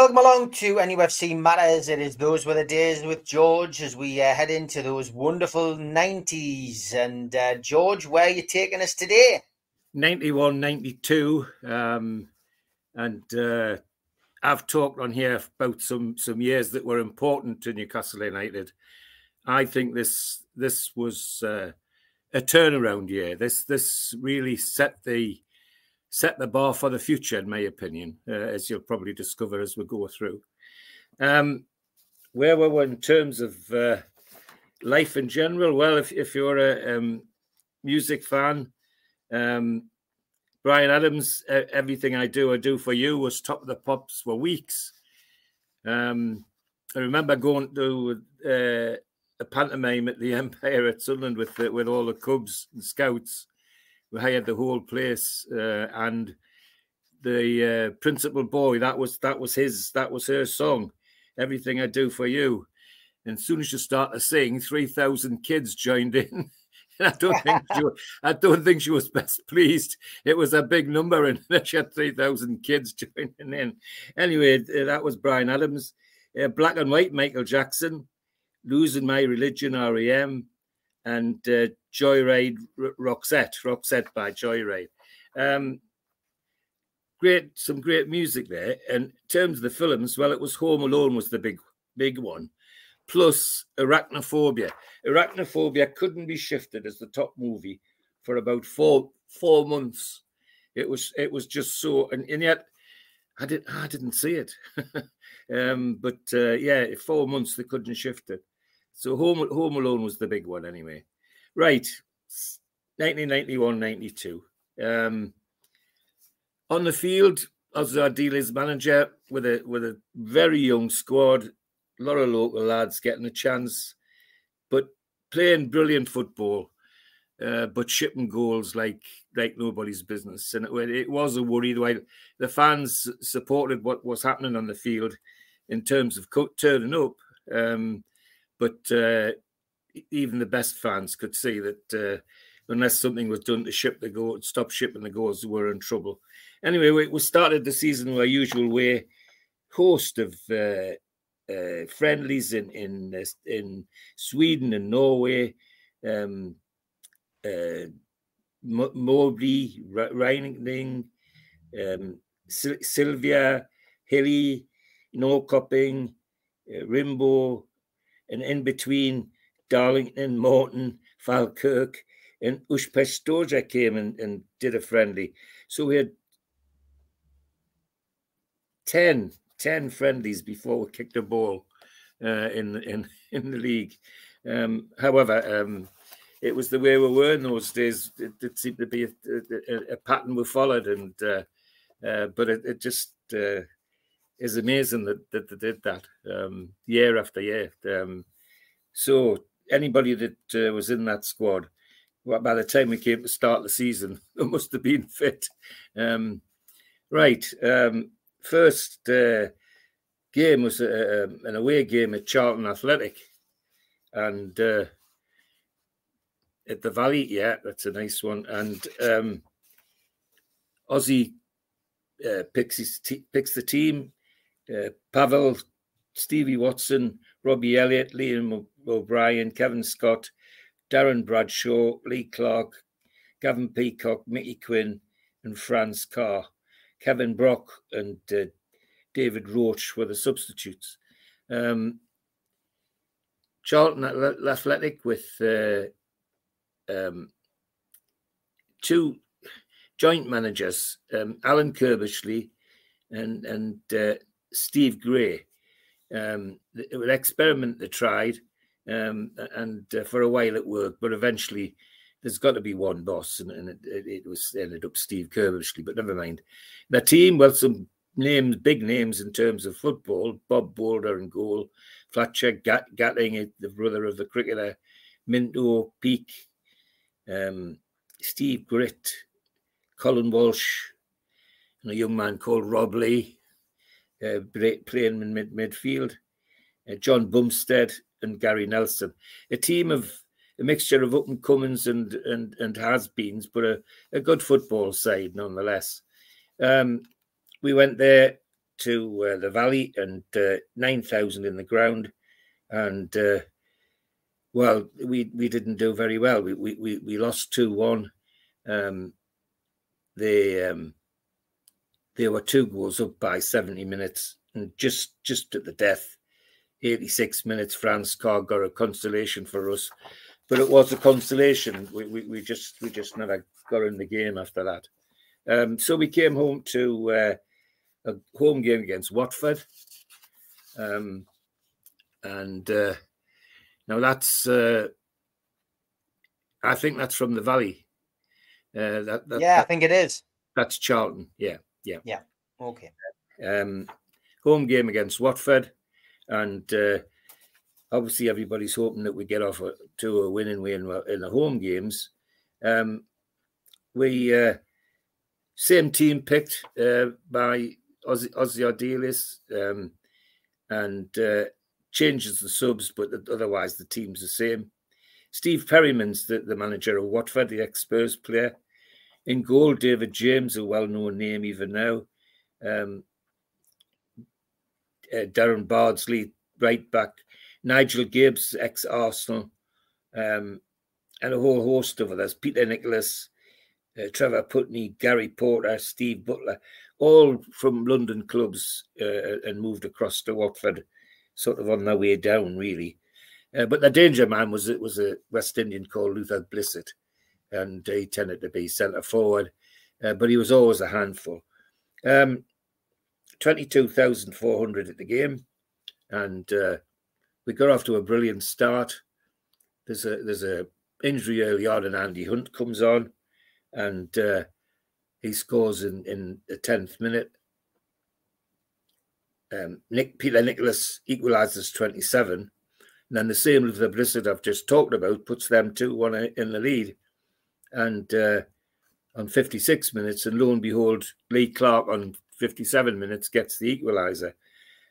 welcome along to NUFC Matters. It is Those Were the Days with George as we uh, head into those wonderful 90s. And uh, George, where are you taking us today? 91, 92. Um, and uh, I've talked on here about some some years that were important to Newcastle United. I think this this was uh, a turnaround year. This this really set the set the bar for the future, in my opinion, uh, as you'll probably discover as we go through. Um, where were we in terms of uh, life in general? Well, if if you're a um, music fan, um, Bryan Adams, everything I do, I do for you was top of the pops for weeks. Um, I remember going to uh, a pantomime at the Empire at Sunderland with with all the Cubs and Scouts. We hired the whole place, uh, and the uh, principal boy that was that was his that was her song. Everything I do for you. And as soon as you start to sing, three thousand kids joined in. I don't think she was, I don't think she was best pleased. It was a big number, and she had three thousand kids joining in. Anyway, uh, that was Bryan Adams. Uh, Black and White, Michael Jackson, Losing My Religion, REM, and uh, Joyride, R- Roxette, Roxette by Joyride. Um, great, some great music there. And in terms of the films, well, it was Home Alone was the big, big one plus Arachnophobia. Arachnophobia couldn't be shifted as the top movie for about four four months. It was it was just so, and, and yet I didn't I didn't see it. um, but uh, yeah, four months they couldn't shift it. So Home Home Alone was the big one anyway. Right, 1991, 92. Um, on the field, Ossie Ardiles manager with a with a very young squad, a lot of local lads getting a chance, but playing brilliant football, uh, but shipping goals like like nobody's business. And it, it was a worry. The way the fans supported what was happening on the field in terms of turning up, um, but uh, even the best fans could see that uh, unless something was done to ship the goal, stop shipping the goals, we're in trouble. Anyway, we, we started the season our usual way, host of uh, uh, friendlies in in uh, in Sweden and Norway, um, uh, Mobley, Reining, um, Sylvia, Hilly, Norrköping, uh, Rimbo, and in between Darlington, Morton, Falkirk, and Ushpestorja came and, and did a friendly. So we had 10 10 friendlies before we kicked a ball uh, in in in the league. Um, however, um, it was the way we were in those days. It, it seemed to be a, a, a, pattern we followed, and uh, uh, but it, it just uh, is amazing that, that they did that um, year after year. Um, so anybody that uh, was in that squad, well, by the time we came to start the season, must have been fit. Um, right. Um, first uh, game was a, an away game at Charlton Athletic, and uh, at the Valley. Yeah, that's a nice one. And um, Ossie uh, picks his t- picks the team. Uh, Pavel, Stevie Watson, Robbie Elliott, Liam O'Brien, Kevin Scott, Darren Bradshaw, Lee Clark, Gavin Peacock, Mickey Quinn, and Franz Carr. Kevin Brock and uh, David Roche were the substitutes. Um, Charlton Athletic with uh, um, two joint managers, um, Alan Curbishley and and uh, Steve Gray. Um, it was an experiment they tried, um, and uh, for a while it worked, but eventually there's got to be one boss, and, and it, it, was ended up Steve Curbishley. But never mind. The team, well, some names, big names in terms of football: Bob Bolder and goal, Fletcher Gat- Gatting, the brother of the cricketer, Minto Peake, um, Steve Gritt, Colin Walsh, and a young man called Rob Lee uh, playing in mid midfield, uh, John Bumstead and Gary Nelson. A team of a mixture of up and comings and and and has beens, but a, a good football side nonetheless. Um, we went there to uh, the valley and uh, nine thousand in the ground, and uh, well, we we didn't do very well. We we we, lost two one. Um, they um, they were two goals up by seventy minutes, and just just at the death, eighty six minutes, Franz Carr got a consolation for us but it was a consolation. We, we, we just we just never got in the game after that. Um, so we came home to uh, a home game against Watford, um, and uh, now that's uh, I think that's from the Valley. Uh, that, that, yeah, that, I think it is. That's Charlton. Yeah, yeah, yeah. Okay. Um, home game against Watford, and uh, obviously everybody's hoping that we get off to a winning way in, in the home games. Um, we uh, same team picked uh, by Ossie, Ossie Ardiles um, and uh, changes the subs, but otherwise the team's the same. Steve Perryman's the, the manager of Watford, the ex-Spurs player. In goal, David James, a well-known name even now. Um, uh, Darren Bardsley, right back. Nigel Gibbs, ex Arsenal, um, and a whole host of others. Peter Nicholas, uh, Trevor Putney, Gary Porter, Steve Butler, all from London clubs uh, and moved across to Watford, sort of on their way down, really. Uh, but the danger man was it was a West Indian called Luther Blissett, and he tended to be centre forward, uh, but he was always a handful. Um, Twenty-two thousand four hundred at the game, and uh, we got off to a brilliant start. There's a there's a injury early on, and Andy Hunt comes on, and uh, he scores in in the tenth minute. Um, Nick Peter Nicholas equalises 27. And then the same with the Blissett I've just talked about puts them 2 1 in the lead. And uh, on 56 minutes, and lo and behold, Lee Clark on 57 minutes gets the equaliser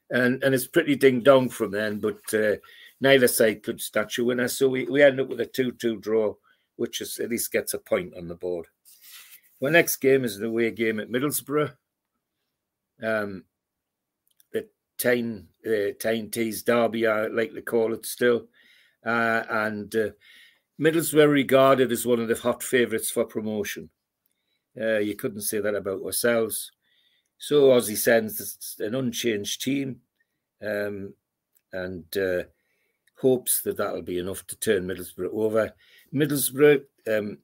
and and it's pretty ding dong from then. But uh, neither side could snatch a winner, so we, we end up with a two-two draw, which is at least gets a point on the board. Our next game is the away game at Middlesbrough. Um, the Tyne uh, Tees Derby, I like to call it still, uh, and uh, Middlesbrough regarded as one of the hot favourites for promotion. Uh, you couldn't say that about ourselves. So Ossie sends an unchanged team um, and uh, hopes that that'll be enough to turn Middlesbrough over. Middlesbrough, um,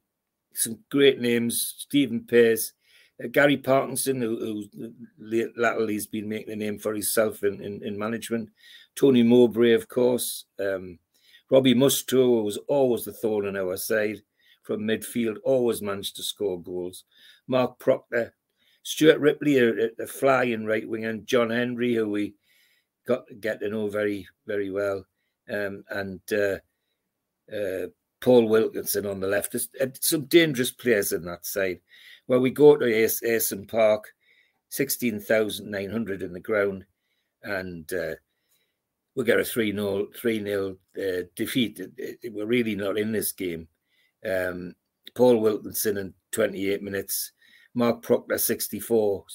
some great names Stephen Pears, uh, Gary Parkinson, who, who latterly has been making a name for himself in, in, in management. Tony Mowbray, of course. Um, Robbie Mustoe was always the thorn in our side from midfield, always managed to score goals. Mark Proctor, Stuart Ripley, a, a flying right wing, and John Hendrie, who we got get to know very, very well, um, and uh, uh, Paul Wilkinson on the left. There's uh, some dangerous players in that side. Well, we go to Ayresome Park, 16,900 in the ground, and uh, we get a 3 0 3 0 uh, defeat. We're really not in this game. Um, Paul Wilkinson in 28 minutes, Mark Proctor 64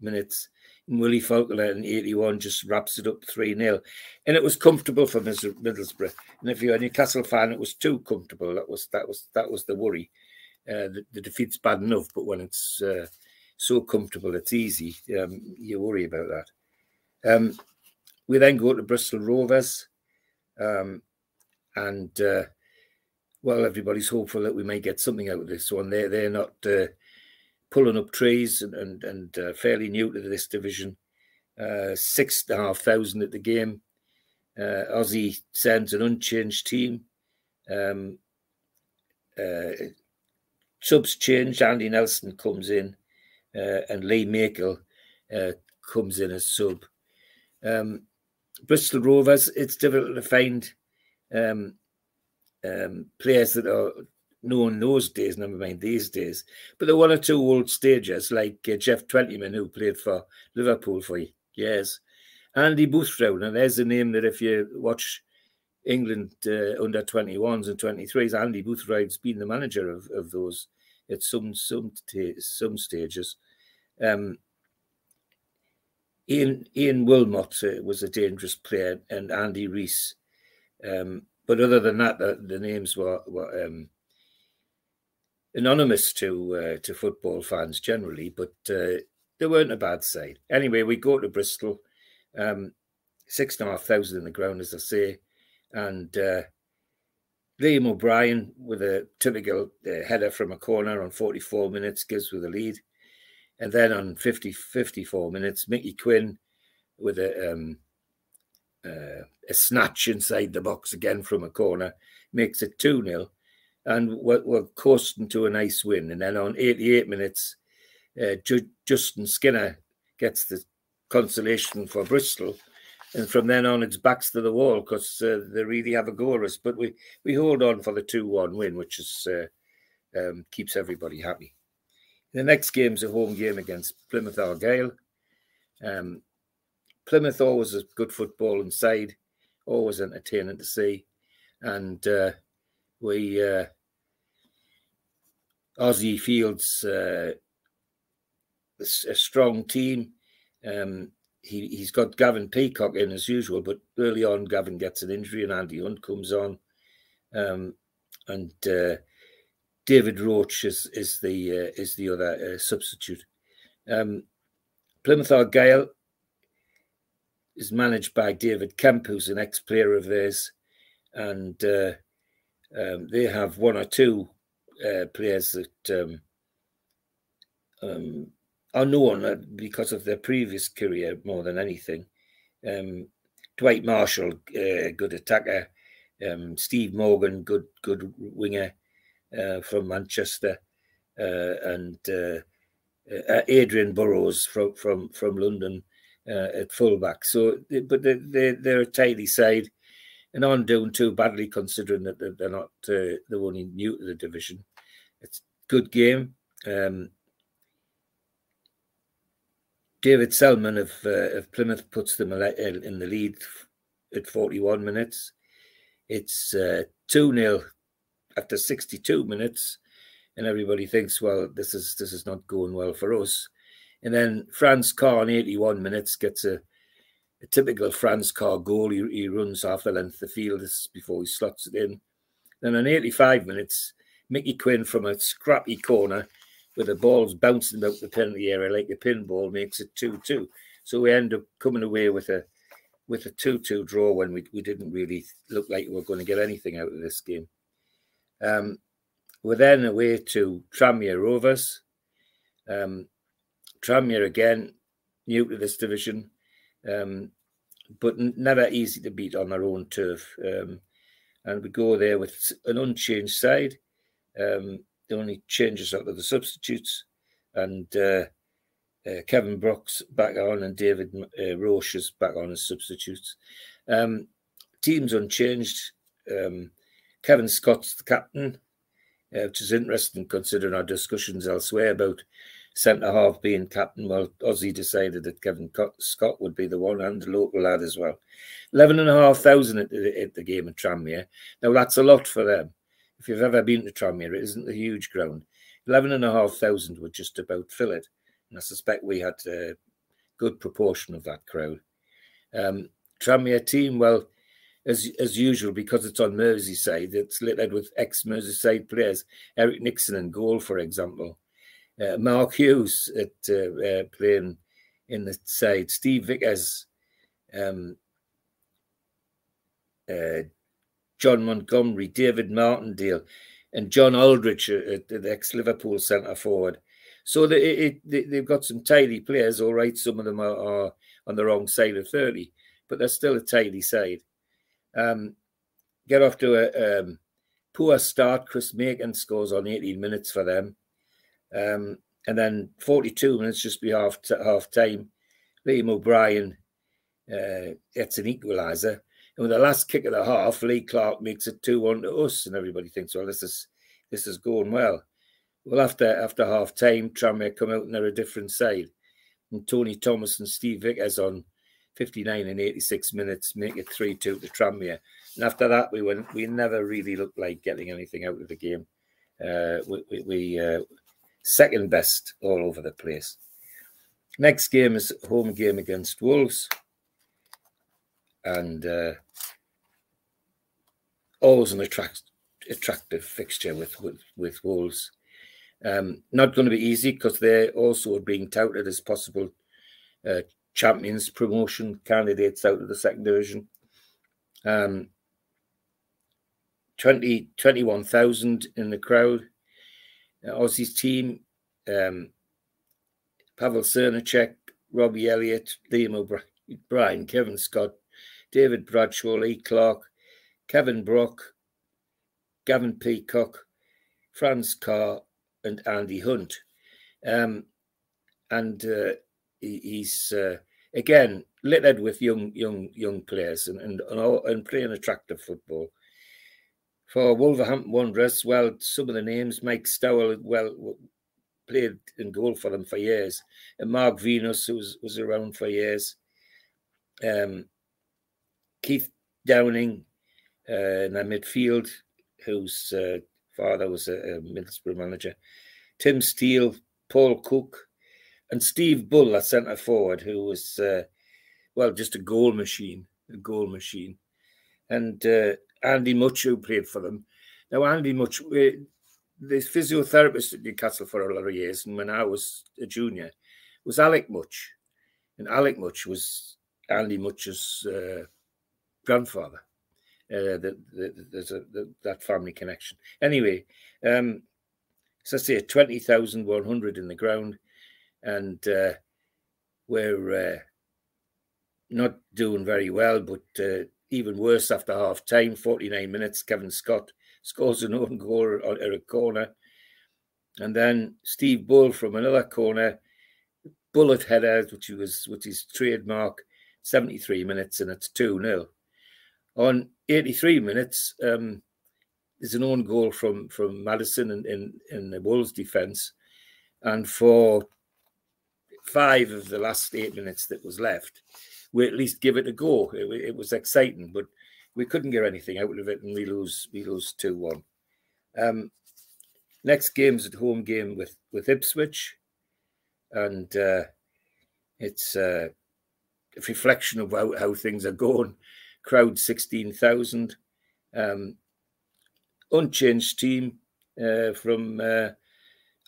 minutes. And Willie Falconer in 81 just wraps it up 3 0. And it was comfortable for Middlesbrough. And if you're a Newcastle fan, it was too comfortable. That was that was that was the worry. Uh, the, the, defeat's bad enough, but when it's uh, so comfortable, it's easy. Um, you worry about that. Um, we then go to Bristol Rovers, um, and uh, well, everybody's hopeful that we may get something out of this one. They they're not uh, pulling up trees and and, and uh, fairly new to this division. Uh, six and a half thousand at the game. Uh, Ossie sends an unchanged team. Um, uh, subs changed. Andy Nelson comes in, and Lee Makel comes in as sub. Um, Bristol Rovers. It's difficult to find um, um, players that are known those days, never mind these days. But there were one or two old stagers like uh, Geoff Twentyman, who played for Liverpool for years. Aidy Boothroyd, and there's a name that if you watch England uh, under 21s and 23s, Aidy Boothroyd's been the manager of, of those at some some some stages. Um, Ian Ian Wilmot uh, was a dangerous player, and Andy Rees. Um, but other than that, the, the names were, were um, anonymous to uh, to football fans generally, but uh, they weren't a bad side. Anyway, we go to Bristol, um, six and a half thousand in the ground, as I say, and uh, Liam O'Brien with a typical uh, header from a corner on 44 minutes gives with the lead. And then on 50, 54 minutes, Mickey Quinn with a um, uh, a snatch inside the box again from a corner makes it 2 0. And we're, we're, coasting to a nice win. And then on 88 minutes, uh, Ju- Justin Skinner gets the consolation for Bristol. And from then on, it's backs to the wall because uh, they really have a go at us. But we, we hold on for the 2 1 win, which is uh, um, keeps everybody happy. The next game's a home game against Plymouth Argyle. Um, Plymouth always a good football inside, always entertaining to see, and uh, we uh, Ossie Fields uh, a strong team. Um, he he's got Gavin Peacock in as usual, but early on Gavin gets an injury and Andy Hunt comes on, um, and uh, David Roche is is the uh, is the other uh, substitute. Um, Plymouth Argyle is managed by David Kemp, who's an ex-player of theirs, and uh, um, they have one or two uh, players that um, um, are known uh, because of their previous career more than anything. Um, Dwight Marshall, uh, good attacker. Um, Steve Morgan, good good winger uh, from Manchester, uh, and uh, uh, Adrian Burrows from from from London at fullback. So, but they, they they're a tidy side, and aren't doing too badly considering that they're not they're only new to the division. It's good game. Um, David Selman of, uh, of Plymouth puts them in the lead at 41 minutes. It's uh, 2 uh, 0 after 62 minutes, and everybody thinks, well, this is this is not going well for us. And then Franz Carr in 81 minutes gets a, a typical Franz Carr goal. He, he runs half the length of the field before he slots it in. Then in 85 minutes, Mickey Quinn from a scrappy corner with the balls bouncing about the penalty area like a pinball makes it 2-2. So we end up coming away with a with a 2-2 draw when we, we didn't really look like we were going to get anything out of this game. Um, we're then away to Tranmere Rovers. Um, Tranmere again, new to this division, um, but never easy to beat on their own turf. Um, and we go there with an unchanged side. Um, the only changes are the substitutes, and uh, uh, Kevin Brooks back on and David uh, Roche is back on as substitutes. Um, teams unchanged. Um, Kevin Scott's the captain, uh, which is interesting considering our discussions elsewhere about centre half being captain. Well, Ossie decided that Kevin Scott would be the one and the local lad as well. 11,500 at, at the game at Tranmere. Now, that's a lot for them. If you've ever been to Tranmere, it isn't a huge ground. 11,500 would just about fill it. And I suspect we had a good proportion of that crowd. Um, Tranmere team, well, as as usual, because it's on Merseyside, it's littered with ex Merseyside players. Eric Nixon in goal, for example. Uh, Mark Hughes at uh, uh, playing in the side. Steve Vickers, um, uh, John Montgomery, David Martindale, and John Aldridge at the ex Liverpool centre forward. So they, it, they, have got some tidy players, all right. Some of them are, are on the wrong side of 30, but they're still a tidy side. Um, get off to a um, poor start. Chris Malkin scores on 18 minutes for them. Um, and then 42 minutes just be half, t- half time. Liam O'Brien uh, gets an equaliser. And with the last kick of the half, Lee Clark makes it 2 1 to us. And everybody thinks, well, this is this is going well. Well, after after half time, Tranmere come out and they're a different side. And Tony Thomas and Steve Vickers on 59 and 86 minutes make it 3 2 to Tranmere. And after that, we went, we never really looked like getting anything out of the game. Uh, we we, we uh, second best all over the place. Next game is home game against Wolves. And uh, always an attract, attractive fixture with, with, with Wolves. Um, not going to be easy because they also being touted as possible uh, champions promotion candidates out of the second division. Um, 20, 21,000 in the crowd. Uh, Ossie's team, um, Pavel Srnicek, Robbie Elliott, Liam O'Brien, Kevin Scott, David Bradshaw, Lee Clark, Kevin Brock, Gavin Peacock, Franz Carr, and Andy Hunt. Um, and uh, he, he's uh, again littered with young, young, young players and and, and, all, and playing attractive football. For Wolverhampton Wanderers, well, some of the names, Mike Stowell, well, played in goal for them for years, and Mark Venus, who was, was around for years. Um, Keith Downing uh, in the midfield, whose uh, father was a, a Middlesbrough manager. Tim Steele, Paul Cook, and Steve Bull, a centre forward, who was, uh, well, just a goal machine, a goal machine. And uh, Andy Mutch, who played for them. Now, Andy Mutch, uh, the physiotherapist at Newcastle for a lot of years, and when I was a junior, was Alec Mutch. And Alec Mutch was Andy Mutch's uh, grandfather. Uh, the, there's a, the, that family connection. Anyway, um, so I say 20,100 in the ground, and uh, we're uh, not doing very well, but uh, even worse after half time, 49 minutes, Kevin Scott scores an own goal at a corner. And then Steve Bull from another corner, bullet header, which was which is trademark, 73 minutes, and it's 2 0. On 83 minutes, um, there's an own goal from from Maddison in, in, in the Wolves defence. And for five of the last eight minutes that was left, we at least give it a go. It, it was exciting, but we couldn't get anything out of it, and we lose we lose two one. Um, next game's at home game with with Ipswich, and uh, it's uh, a reflection of how, how things are going crowd 16,000. Um, unchanged team uh, from uh,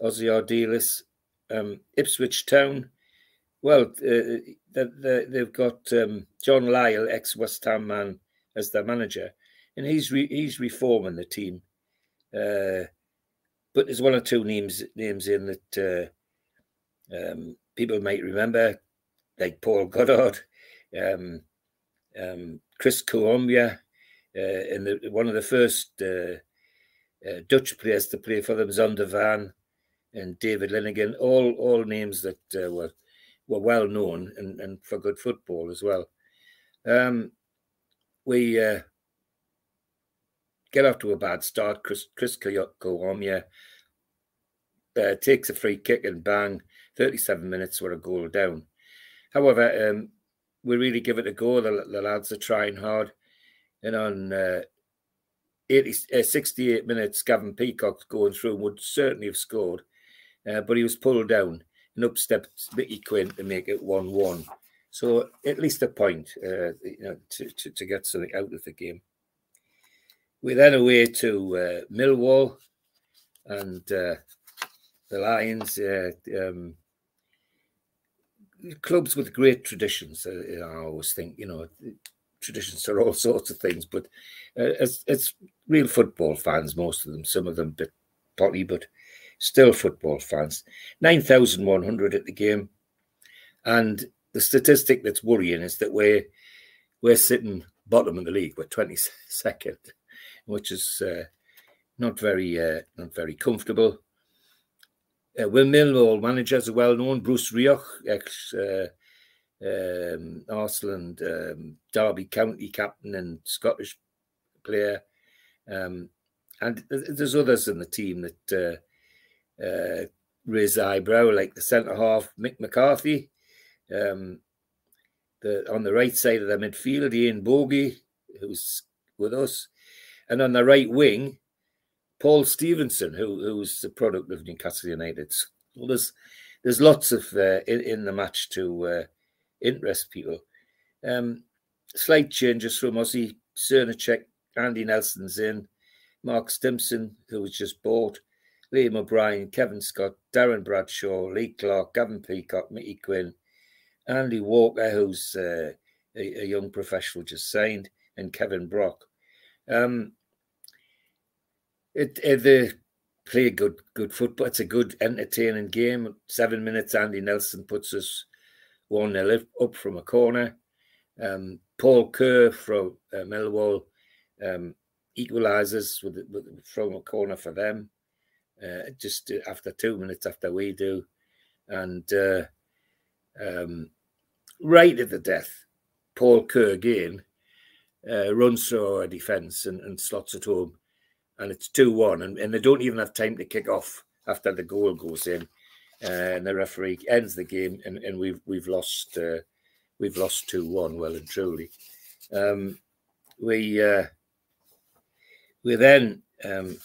Ardiles. Um, Ipswich Town, well, uh, they, they've got um, John Lyall, ex West Ham man, as their manager, and he's re, he's reforming the team. Uh, but there's one or two names names in that uh, um, people might remember, like Paul Goddard, um, um, Chris Kiwomya, uh, and the, one of the first uh, uh, Dutch players to play for them, Zondervan and David Linighan, all all names that uh, were were well known and, and for good football as well. Um, we uh, get off to a bad start. Chris, Chris Kiwomya uh, takes a free kick and bang, 37 minutes, we're a goal down. However, um, we really give it a go. The, the lads are trying hard. And on uh, 80, uh, 68 minutes, Gavin Peacock going through would certainly have scored, uh, but he was pulled down and up stepped Mickey Quinn to make it 1 1. So at least a point uh, you know, to, to, to, get something out of the game. We then away to uh, Millwall and uh, the Lions. Um, clubs with great traditions. Uh, I always think, you know, traditions are all sorts of things, but uh, it's, it's real football fans, most of them, some of them a bit potty, but still football fans. 9,100 at the game. And the statistic that's worrying is that we're, we're sitting bottom of the league, we're 22nd, which is uh, not very uh, not very comfortable. Uh, Will Millwall managers are well known. Bruce Rioch, ex uh, um, Arsenal and um, Derby County captain and Scottish player. Um, and there's others in the team that uh, eyebrow, like the centre half, Mick McCarthy. Um, the on the right side of the midfield, Ian Bogie, who's with us, and on the right wing, Paul Stephenson, who who's the product of Newcastle United. So there's there's lots of uh, in, in the match to uh, interest people. Um, slight changes from Ossie Srnicek, Andy Nelson's in, Mark Stimson, who was just bought, Liam O'Brien, Kevin Scott, Darren Bradshaw, Lee Clark, Gavin Peacock, Mickey Quinn, Andy Walker, who's uh, a, a, young professional just signed, and Kevin Brock. Um, it, it, they play good good football. It's a good entertaining game. Seven minutes, Andy Nelson puts us one 0 up from a corner. Um, Paul Kerr from uh, Millwall um, equalises with, with, from a corner for them. Uh, just after two minutes after we do, and uh, um, right at the death, Paul Kerr again uh, runs through our defence and, and, slots it home, and it's two one, and, and, they don't even have time to kick off after the goal goes in, uh, and the referee ends the game, and, and we've we've lost uh, we've lost two one, well and truly. Um, we we then um,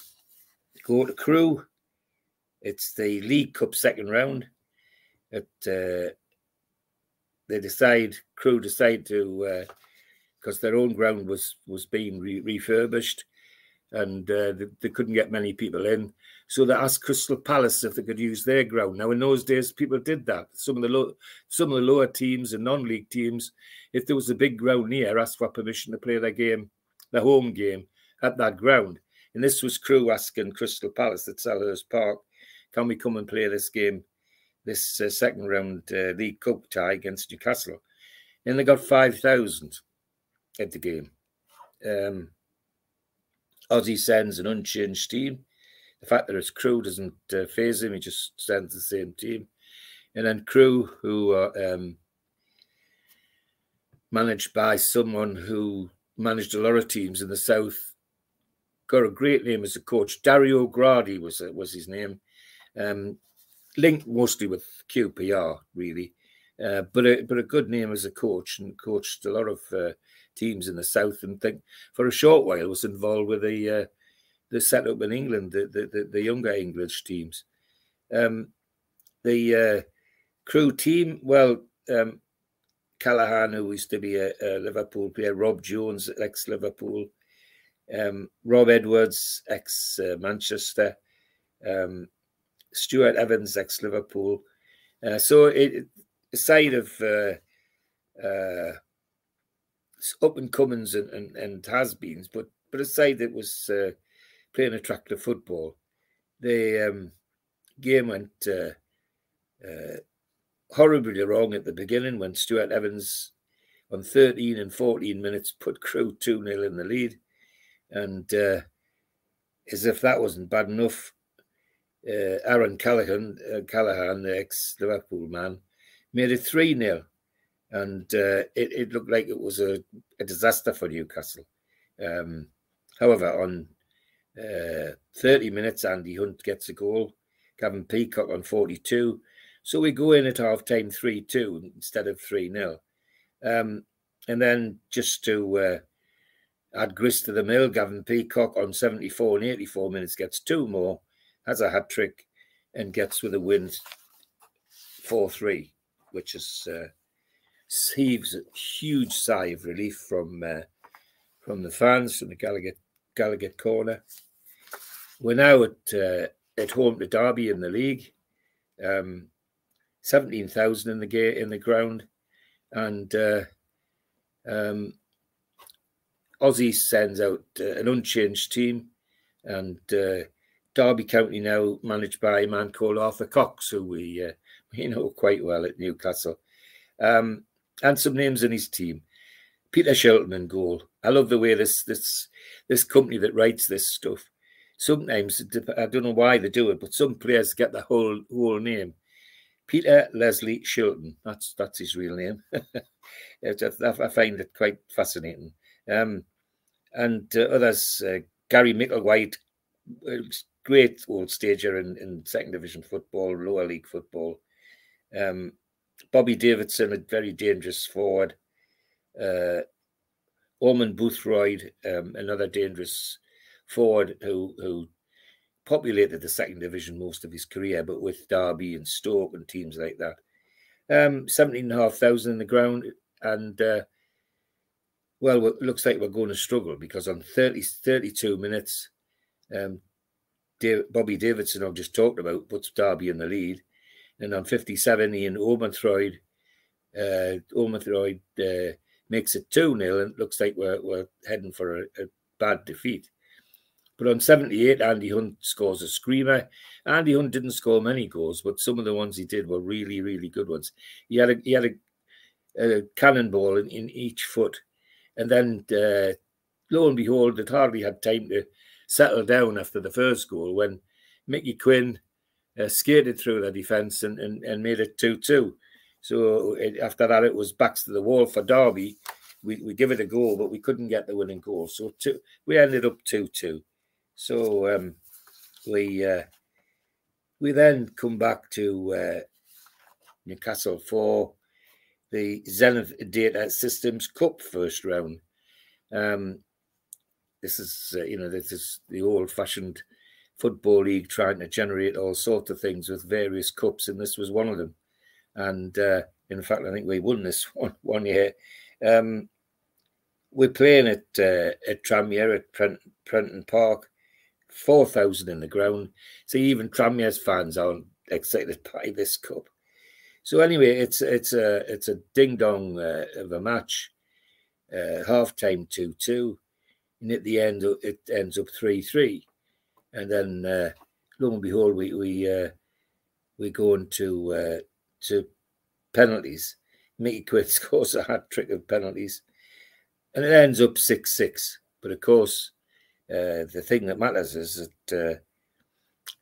go to Crewe. It's the League Cup second round. It, uh, they decide, Crewe decide to, because uh, their own ground was was being re- refurbished, and uh, they, they, couldn't get many people in. So they asked Crystal Palace if they could use their ground. Now, in those days, people did that. Some of the low, some of the lower teams and non-league teams, if there was a big ground near, asked for permission to play their game, their home game, at that ground. And this was Crewe asking Crystal Palace at Selhurst Park, can we come and play this game, this uh, second round uh, League Cup tie against Newcastle? And they got 5,000 at the game. Um, sends an unchanged team. The fact that it's Crewe doesn't uh, phase him, he just sends the same team. And then Crewe, who are um, managed by someone who managed a lot of teams in the south got a great name as a coach. Dario Gradi was was his name. Um, linked mostly with QPR, really, uh, but a, but a good name as a coach and coached a lot of uh, teams in the south. And think for a short while was involved with the uh, the setup in England, the, the the, younger English teams. Um, the uh, Crewe team, well, um, Callaghan, who used to be a, a Liverpool player, Rob Jones, ex Liverpool, um, Rob Edwards, ex uh, Manchester, um, Stuart Evans, ex Liverpool. Uh, so it, side of uh, uh, up and comings and, and, and has beens, but but a side that was uh, playing attractive football. The um, game went uh, horribly wrong at the beginning when Stuart Evans on 13 and 14 minutes put Crewe 2 0 in the lead. And uh, as if that wasn't bad enough, uh, Aaron Callaghan, uh, Callaghan, the ex Liverpool man, made it 3 0. And uh, it, it, looked like it was a, a disaster for Newcastle. Um, however, on uh, 30 minutes, Andy Hunt gets a goal, Gavin Peacock on 42. So we go in at half time 3 2 instead of 3 0. Um, and then just to uh, add grist to the mill. Gavin Peacock on 74 and 84 minutes gets two more, has a hat trick, and gets with a win 4 3, which is uh, heaves a huge sigh of relief from uh, from the fans from the Gallagher, Gallowgate corner. We're now at uh, at home to Derby in the league. Um, 17,000 in the gate in the ground and uh, um, Ossie sends out uh, an unchanged team, and uh, Derby County now managed by a man called Arthur Cox, who we uh, we know quite well at Newcastle, um, and some names in his team. Peter Shilton in goal. I love the way this this this company that writes this stuff. Sometimes I don't know why they do it, but some players get the whole whole name. Peter Leslie Shilton. That's that's his real name. I find it quite fascinating. Um, and uh, others, uh, Gary Micklewhite, great old stager in, in second division football, lower league football. Um, Bobby Davison, a very dangerous forward. Uh, Ormond Boothroyd, um, another dangerous forward who who populated the second division most of his career, but with Derby and Stoke and teams like that. Um, 17,500 in the ground. And, uh, well, it looks like we're going to struggle because on 30, 32 minutes, um, Dave, Bobby Davison, I've just talked about, puts Derby in the lead. And on 57, Ian Ormondroyd, uh, Ormondroyd uh, makes it 2 0, and it looks like we're, we're heading for a, a bad defeat. But on 78, Andy Hunt scores a screamer. Andy Hunt didn't score many goals, but some of the ones he did were really, really good ones. He had a he had a, a cannonball in, in each foot, and then uh, lo and behold, it hardly had time to settle down after the first goal when Mickey Quinn uh, skated through the defence and, and, and made it 2 2. So it, after that, it was backs to the wall for Derby. We, we give it a goal, but we couldn't get the winning goal. So two, we ended up 2 2. So um, we uh, we then come back to uh, Newcastle for the Zenith Data Systems Cup first round. Um, this is uh, you know this is the old-fashioned football league trying to generate all sorts of things with various cups, and this was one of them. And uh, in fact, I think we won this one one year. Um, we're playing at uh, at Tranmere at Prent, Prenton Park, 4,000 in the ground. So even Tranmere's fans aren't excited by this cup. So anyway, it's it's a it's a ding dong uh, of a match. Uh, half time two two, and at the end it ends up three three, and then uh, lo and behold we we uh, we go into uh, to penalties. Mickey Quinn scores a hat trick of penalties, and it ends up six six. But of course, uh, the thing that matters is that uh,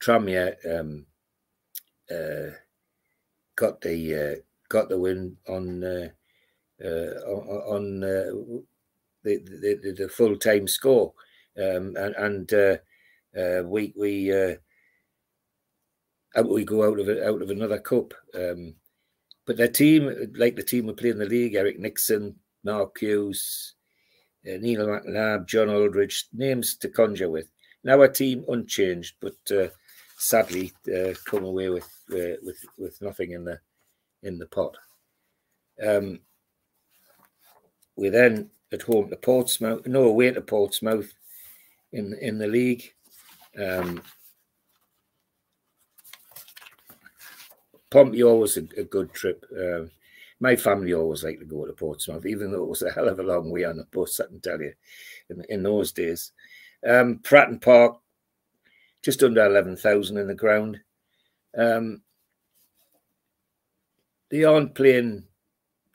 Tranmere um, uh, got the uh, got the win on uh, uh, on the, the, the full time score, um, and, and we we we go out of out of another cup. Um, but their team, like the team we play in the league, Eric Nixon, Mark Hughes, uh, Neil McNab, John Aldridge, names to conjure with. Now our team unchanged, but uh, sadly uh, come away with uh, with with nothing in the in the pot. Um, we then at home to Portsmouth, no away to Portsmouth in in the league. Um, Pompey always a, a good trip. Uh, my family always liked to go to Portsmouth, even though it was a hell of a long way on the bus, I can tell you, in, in those days. Um, Fratton Park, just under 11,000 in the ground. Um, they aren't playing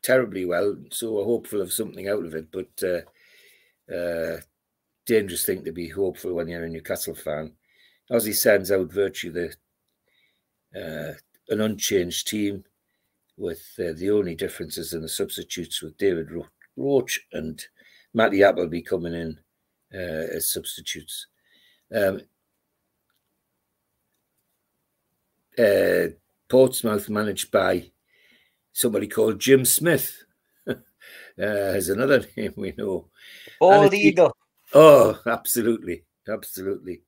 terribly well, so we're hopeful of something out of it, but uh, uh, dangerous thing to be hopeful when you're a Newcastle fan. Ossie sends out virtue the uh, an unchanged team with uh, the only differences in the substitutes with David Ro- Roche and Matty Appleby coming in uh, as substitutes. Um, uh, Portsmouth managed by somebody called Jim Smith. uh, another name we know. Bald Eagle. Oh, absolutely, absolutely.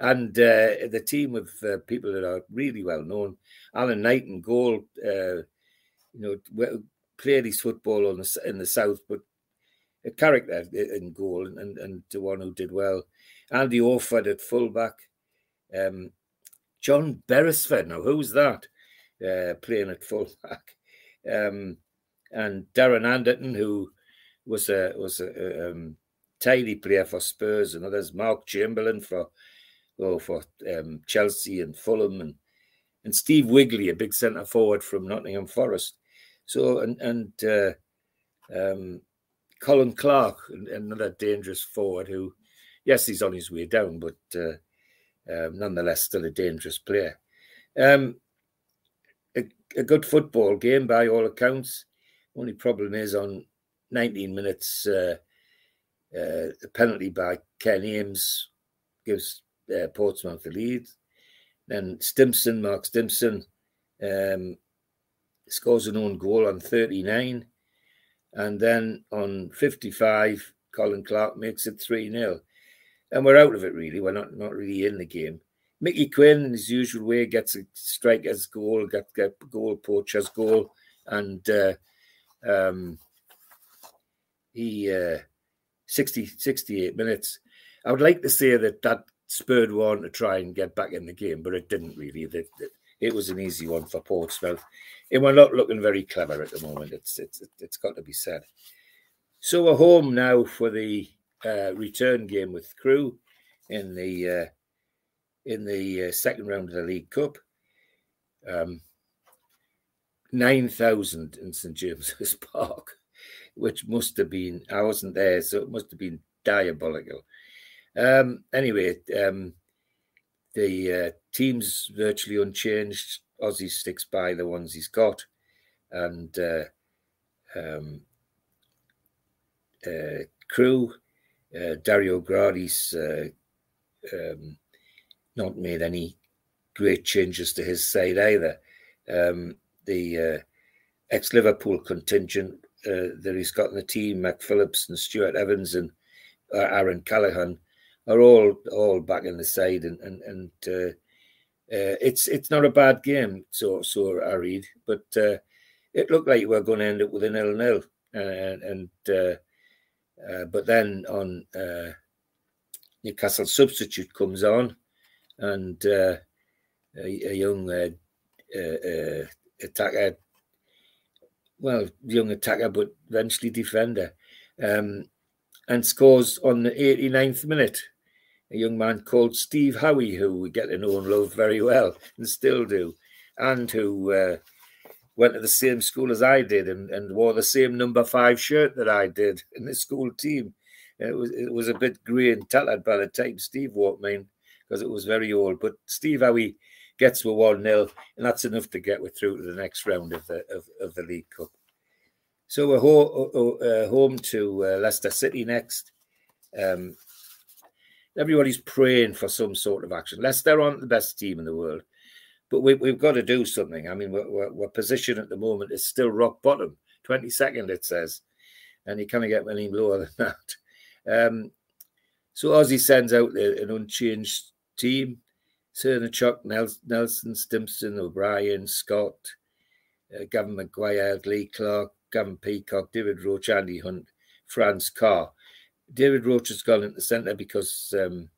And uh, the team of uh, people that are really well known. Alan Knight and goal, uh, you know, played his football on the, in the south, but a character in goal and, and the one who did well. Andy Awford at fullback. Um, John Beresford, now who's that? Uh, playing at fullback. Um, and Darren Anderton, who was a was a, um, tidy player for Spurs and others. Mark Chamberlain for oh for um, Chelsea and Fulham and and Steve Wigley, a big centre forward from Nottingham Forest. So and and uh, um, Colin Clarke, another dangerous forward who, yes, he's on his way down, but uh, uh, nonetheless still a dangerous player. Um, a, a, good football game by all accounts. Only problem is on 19 minutes, uh, uh, penalty by Ken Ames gives uh, Portsmouth the lead. Then Stimson, Mark Stimson, um, scores an own goal on 39. And then on 55, Colin Clarke makes it 3 0. And we're out of it, really. We're not, not really in the game. Mickey Quinn, in his usual way, gets a striker's goal, get, get goal, poacher's goal. And uh, um, he, uh, 60, 68 minutes. I would like to say that that spurred one to try and get back in the game, but it didn't really. It, it, it was an easy one for Portsmouth. And we're not looking very clever at the moment. It's it's it's got to be said. So we're home now for the uh, return game with Crewe in the uh, in the uh, second round of the League Cup. Um, Nine thousand in St James's Park, which must have been I wasn't there, so it must have been diabolical. Um, anyway, um, the uh, team's virtually unchanged. Ossie sticks by the ones he's got, and uh, um, uh, Crewe. Uh, Dario Gradi's uh, um, not made any great changes to his side either. Um, the uh, ex-Liverpool contingent uh, that he's got in the team, Mac Phillips and Stuart Evans and Aaron Callaghan, are all all back in the side, and and and uh, uh, it's it's not a bad game. So so I read, but uh, it looked like we are going to end up with a nil nil, and and uh, uh, but then on uh, Newcastle substitute comes on, and a, a, young attacker, well, young attacker, but eventually defender. Um, and scores on the 89th minute a young man called Steve Howie, who we get to know and love very well and still do, and who uh, went to the same school as I did and, and wore the same number five shirt that I did in the school team. It was it was a bit grey and tattered by the time Steve walked in because it was very old. But Steve Howie gets with one 0 and that's enough to get with through to the next round of the of, of the League Cup. So we're ho- uh, home to uh, Leicester City next. Um, everybody's praying for some sort of action. Leicester aren't the best team in the world, but we, have got to do something. I mean, we're, we're, position at the moment is still rock bottom, 22nd, it says, and you can't get any lower than that. Um, so Ossie sends out an unchanged team. Chuck, Nelson, Stimson, O'Brien, Scott, uh, Gavin Maguire, Lee Clark, Gavin Peacock, David Roche, Andy Hunt, Franz Carr. David Roche has gone the centre because um,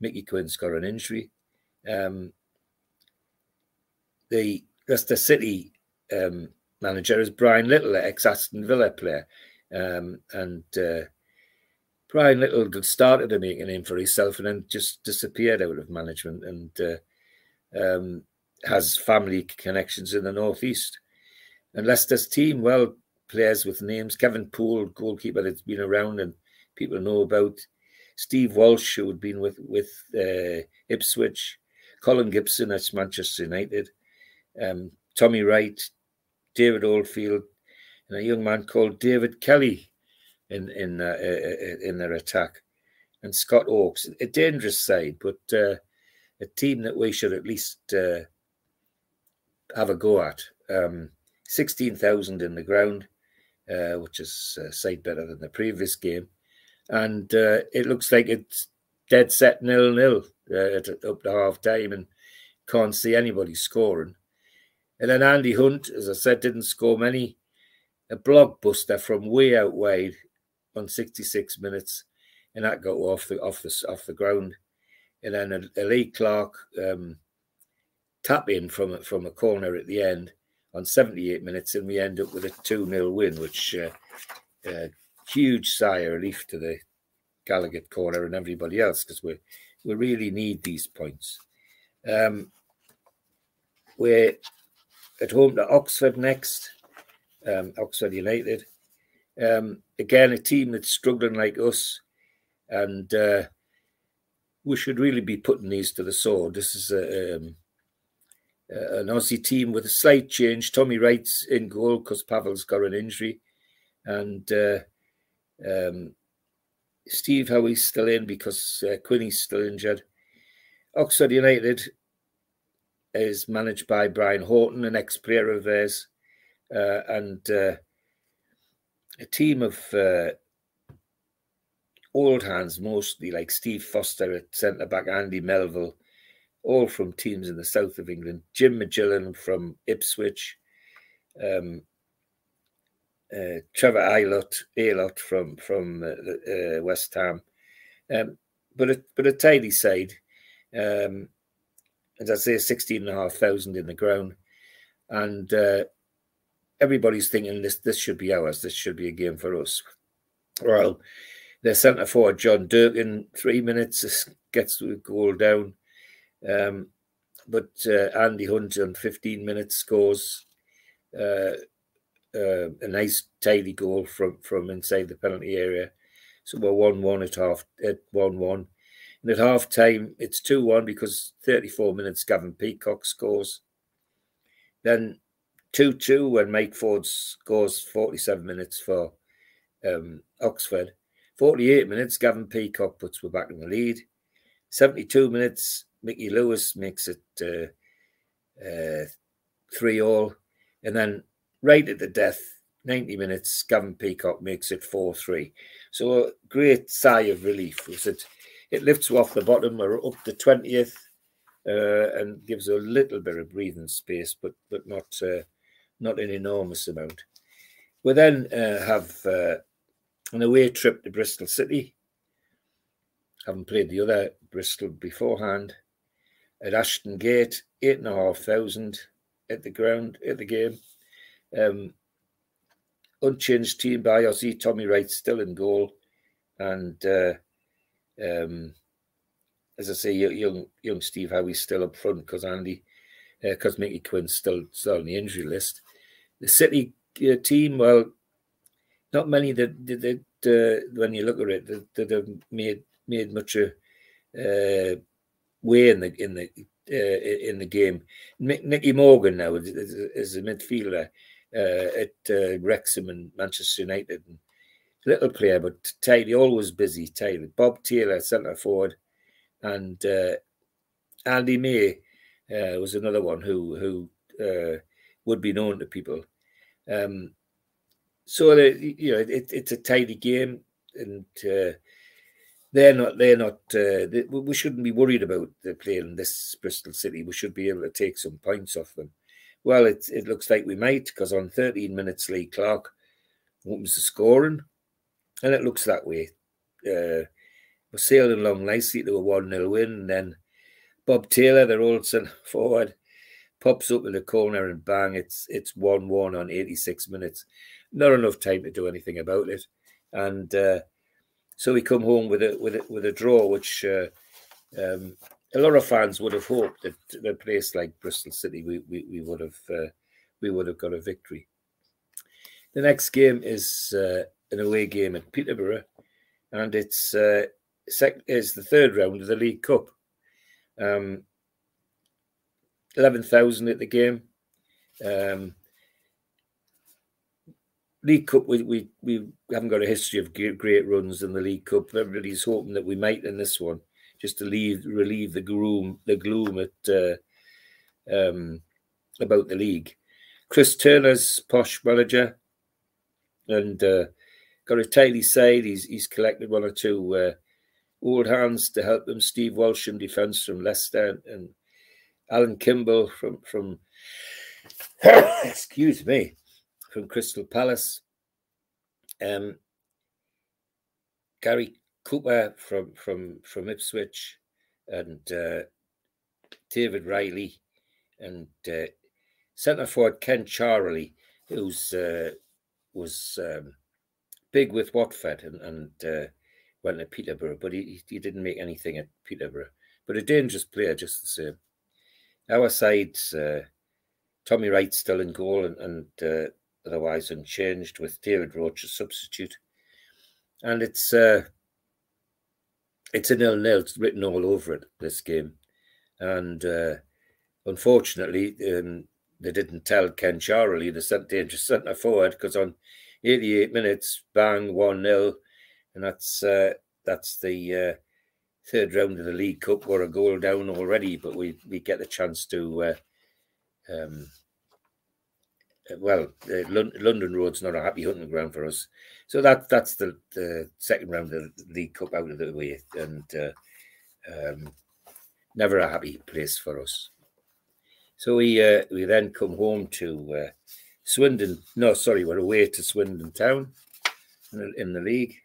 Mickey Quinn's got an injury. Um, the Leicester City um, manager is Brian Little, ex Aston Villa player. Um, and uh, Brian Little started to make a name for himself and then just disappeared out of management and uh, um, has family connections in the Northeast. And Leicester's team, well, players with names Kevin Poole, goalkeeper that's been around and people know about. Steve Walsh, who had been with with uh, Ipswich, Colin Gibson at Manchester United, um, Tommy Wright, David Oldfield, and a young man called David Kelly in in uh, uh, uh in their attack, and Scott Oakes. A dangerous side, but uh, a team that we should at least uh, have a go at. Um, Sixteen thousand in the ground, which is a sight better than the previous game and uh, it looks like it's dead set nil nil uh, up to half time, and can't see anybody scoring. And then Andy Hunt, as I said, didn't score many. A blockbuster from way out wide on 66 minutes, and that got off the off the off the ground. And then a, a Lee Clark um, tap in from from a corner at the end on 78 minutes, and we end up with a 2 0 win, which uh, uh, huge sigh of relief to the Gallowgate corner and everybody else because we we really need these points. Um, we're at home to Oxford next, um, Oxford United. Um, again, a team that's struggling like us, and uh, we should really be putting these to the sword. This is a, um, an Ossie team with a slight change. Tommy Wright's in goal because Pavel's got an injury, and uh, um, Steve Howie's still in because uh, Quinny's still injured. Oxford United is managed by Brian Horton, an ex-player of theirs, uh, and uh, a team of uh, old hands, mostly like Steve Foster at centre back, Andy Melville, all from teams in the south of England. Jim Magilton from Ipswich, um, uh, Trevor Aylott, Aylott from from uh, uh, West Ham, um, but a, but a tidy side. Um, as I say, sixteen and a half thousand in the ground, and uh, everybody's thinking this this should be ours. This should be a game for us. Well, their centre forward John Durnin, three minutes gets the goal down, um, but uh, Andy Hunt on fifteen minutes scores uh, uh, a nice tidy goal from from inside the penalty area. So we're one one at half at one one. And at half time, it's 2 1 because 34 minutes Gavin Peacock scores. Then 2 2 when Mike Ford scores 47 minutes for um, Oxford. 48 minutes, Gavin Peacock puts we're back in the lead. 72 minutes, Mickey Lewis makes it uh, uh, 3 all. And then right at the death, 90 minutes, Gavin Peacock makes it 4 3. So a great sigh of relief was it it lifts you off the bottom. We're up to twentieth, uh, and gives a little bit of breathing space, but but not uh, not an enormous amount. We then uh, have uh, an away trip to Bristol City. Haven't played the other Bristol beforehand. At Ashton Gate, eight and a half thousand at the ground at the game. Um, unchanged team by Ossie Tommy Wright still in goal, and uh, um, as I say, young young Steve Howie's still up front because Andy, because uh, Mickey Quinn's still still on the injury list. The City uh, team, well, not many that that uh, when you look at it that, that have made made much a uh, way in the in the uh, in the game. Nicky Morgan now is, is a midfielder uh, at Wrexham and Manchester United. And little player, but tidy, always busy, tidy. Bob Taylor, centre forward, and uh, Andy May uh, was another one who who uh, would be known to people. Um, so the, you know, it, it's a tidy game, and uh, they're not they're not. Uh, they, we shouldn't be worried about the playing this Bristol City. We should be able to take some points off them. Well, it it looks like we might because on 13 minutes, Lee Clark opens the scoring and it looks that way. Uh, we're sailing along nicely to a 1 0 win. And then Bob Taylor, their old centre forward, pops up in the corner and bang, it's it's 1 1 on 86 minutes. Not enough time to do anything about it. And uh, so we come home with a with a, with a draw, which uh, um, a lot of fans would have hoped that a place like Bristol City, we we, we would have uh, we would have got a victory. The next game is uh, an away game at Peterborough, and it's uh, sec- is the third round of the League Cup. Um, Eleven thousand at the game. Um, League Cup, we, we we haven't got a history of great runs in the League Cup. Everybody's hoping that we might in this one, just to leave relieve the gloom the gloom at uh, um, about the league. Chris Turner's posh manager, and uh, got a tidy side. He's he's collected one or two uh, old hands to help him. Steve Walsh in defence from Leicester and Alan Kimball from from excuse me from Crystal Palace. Um, Gary Cooper from from from Ipswich and uh, David Riley and uh, centre forward Ken Charlery, who's uh, was um, big with Watford and, and uh, went to Peterborough, but he, he didn't make anything at Peterborough. But a dangerous player, just the same. Our side, uh, Tommy Wright still in goal and, and uh, otherwise unchanged with David Roche substitute. And it's uh, it's a nil nil. It's written all over it. This game, and uh, unfortunately, um, they didn't tell Ken Charlery, the sent centre forward, because on 88 minutes, bang, 1 0. And that's uh, that's the uh, third round of the League Cup, we're a goal down already, but we we get the chance to. Uh, um, uh, well, uh, London Road's not a happy hunting ground for us, so that that's the, the second round of the League Cup out of the way, and uh, um, never a happy place for us. So we we then come home to Swindon. No, sorry, we're away to Swindon Town in the, in the league.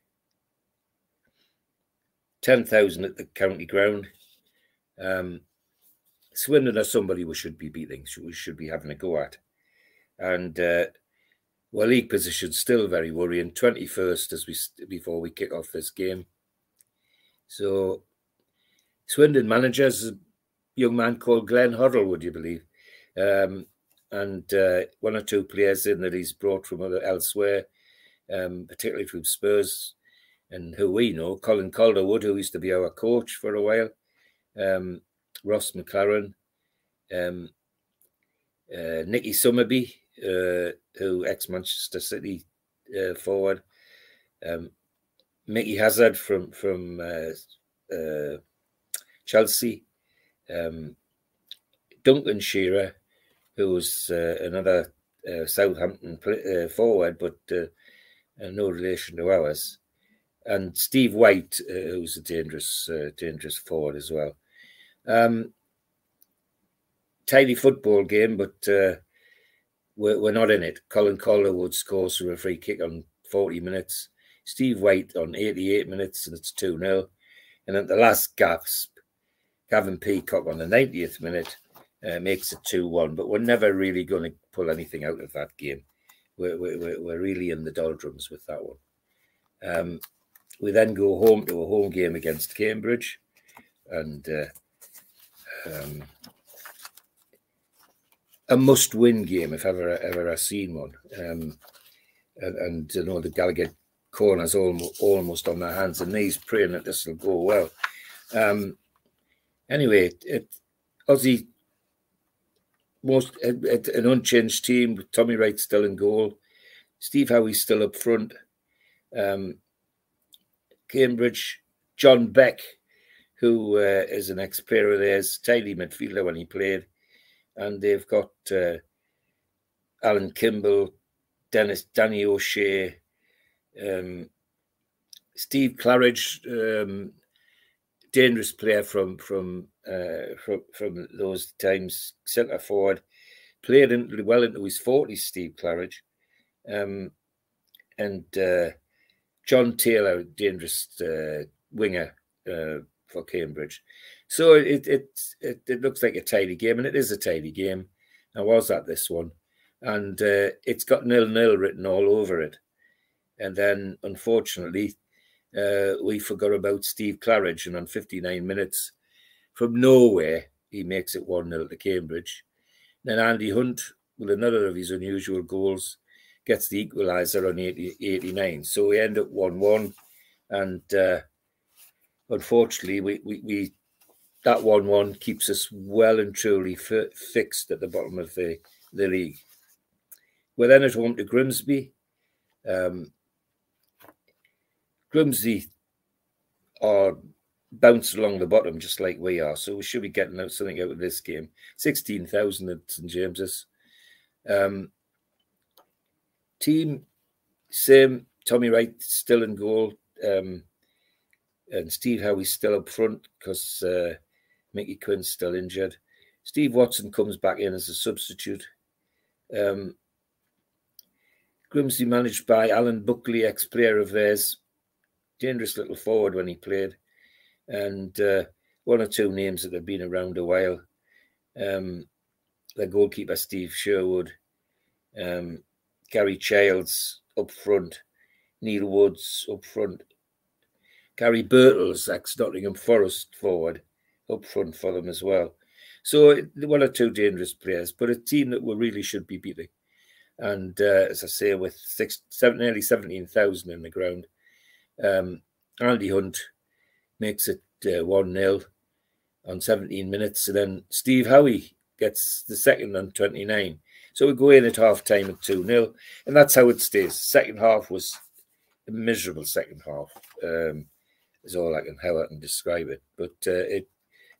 Ten thousand at the county ground. Um, Swindon are somebody we should be beating. We should be having a go at, and uh, well, league position still very worrying. Twenty first as we before we kick off this game. So, Swindon managers a young man called Glenn Hoddle. Would you believe? Um, and uh, one or two players in that he's brought from elsewhere, um, particularly from Spurs, and who we know, Colin Calderwood, who used to be our coach for a while, um, Ross McLaren, um, uh, Nicky Summerbee, uh, who ex Manchester City uh, forward, um, Mickey Hazard from from uh, uh, Chelsea, um, Duncan Shearer, who was uh, another uh, Southampton uh, forward, but no relation to ours. And Steve White, who's a dangerous, dangerous forward as well. Um, tidy football game, but we're, we're not in it. Colin Calderwood scores from a free kick on 40 minutes. Steve White on 88 minutes, and it's 2 0. And at the last gasp, Gavin Peacock on the 90th minute uh, makes it 2 1. But we're never really going to pull anything out of that game. We're, we're, we're really in the doldrums with that one. Um, we then go home to a home game against Cambridge and uh, um, a must win game if ever ever I've seen one. Um, and, and you know, the Gallowgate corners almost, almost on their hands and knees praying that this will go well. Um, anyway, it Ossie most an unchanged team with Tommy Wright still in goal, Steve Howie still up front, um, Cambridge, John Beck, who uh, is an ex-player of theirs, tidy midfielder when he played, and they've got uh, Alan Kimble, Dennis Danny O'Shea, um, Steve Claridge, um, dangerous player from from uh, from from those times, centre forward, played in, well into his forties. Steve Claridge, um, and uh, John Taylor, dangerous uh, winger uh, for Cambridge. So it, it it it looks like a tidy game, and it is a tidy game. I was at this one, and uh, it's got nil nil written all over it. And then, unfortunately, we forgot about Steve Claridge, and on 59 minutes, from nowhere, he makes it 1 0 to Cambridge. Then Andy Hunt, with another of his unusual goals, gets the equaliser on 80, 89. So we end up 1 1. And uh, unfortunately, we, we, we that 1 1 keeps us well and truly fixed at the bottom of the, the league. We're then at home to Grimsby. Um, Grimsby are bounced along the bottom just like we are, so we should be getting out something out of this game. Sixteen thousand at St James's. Um, team same. Tommy Wright still in goal, um, and Steve Howie's still up front because uh, Mickey Quinn's still injured. Steve Watson comes back in as a substitute. Um, Grimsby managed by Alan Buckley, ex-player of theirs, dangerous little forward when he played, and uh, one or two names that have been around a while. Um, the goalkeeper Steve Sherwood, um, Gary Childs up front, Neil Woods up front, Gary Birtles, ex Nottingham Forest forward, up front for them as well. So one or two dangerous players, but a team that we really should be beating. And uh, as I say, with six, seven, nearly seventeen thousand in the ground, um, Andy Hunt makes it uh, 1 0 on 17 minutes. And then Steve Howie gets the second on 29. So we go in at half time at 2 0. And that's how it stays. Second half was a miserable second half. Um, is all I can how I can describe it. But uh, it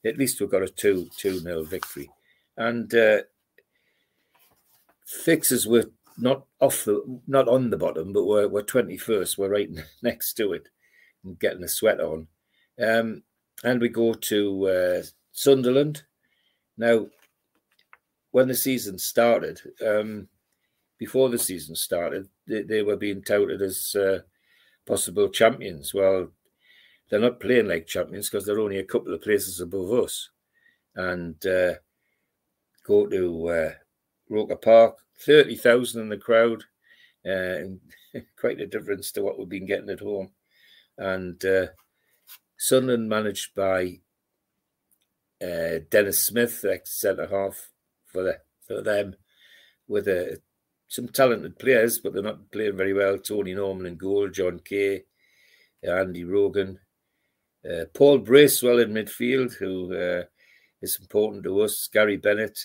at least we've got a two two nil victory, and uh, fixes were not off the not on the bottom, but we're we're twenty first. We're right next to it, and getting a sweat on. Um, and we go to uh, Sunderland. Now, when the season started, um, before the season started, they, they were being touted as uh, possible champions. Well, they're not playing like champions because they're only a couple of places above us. And uh, go to uh, Roker Park, 30,000 in the crowd, uh, quite a difference to what we've been getting at home. And uh, Sunderland managed by uh, Dennis Smith, ex centre half for the, for them, with uh, some talented players, but they're not playing very well. Tony Norman and goal, John Kay, Andy Rogan, uh, Paul Bracewell in midfield, who uh, is important to us, Gary Bennett,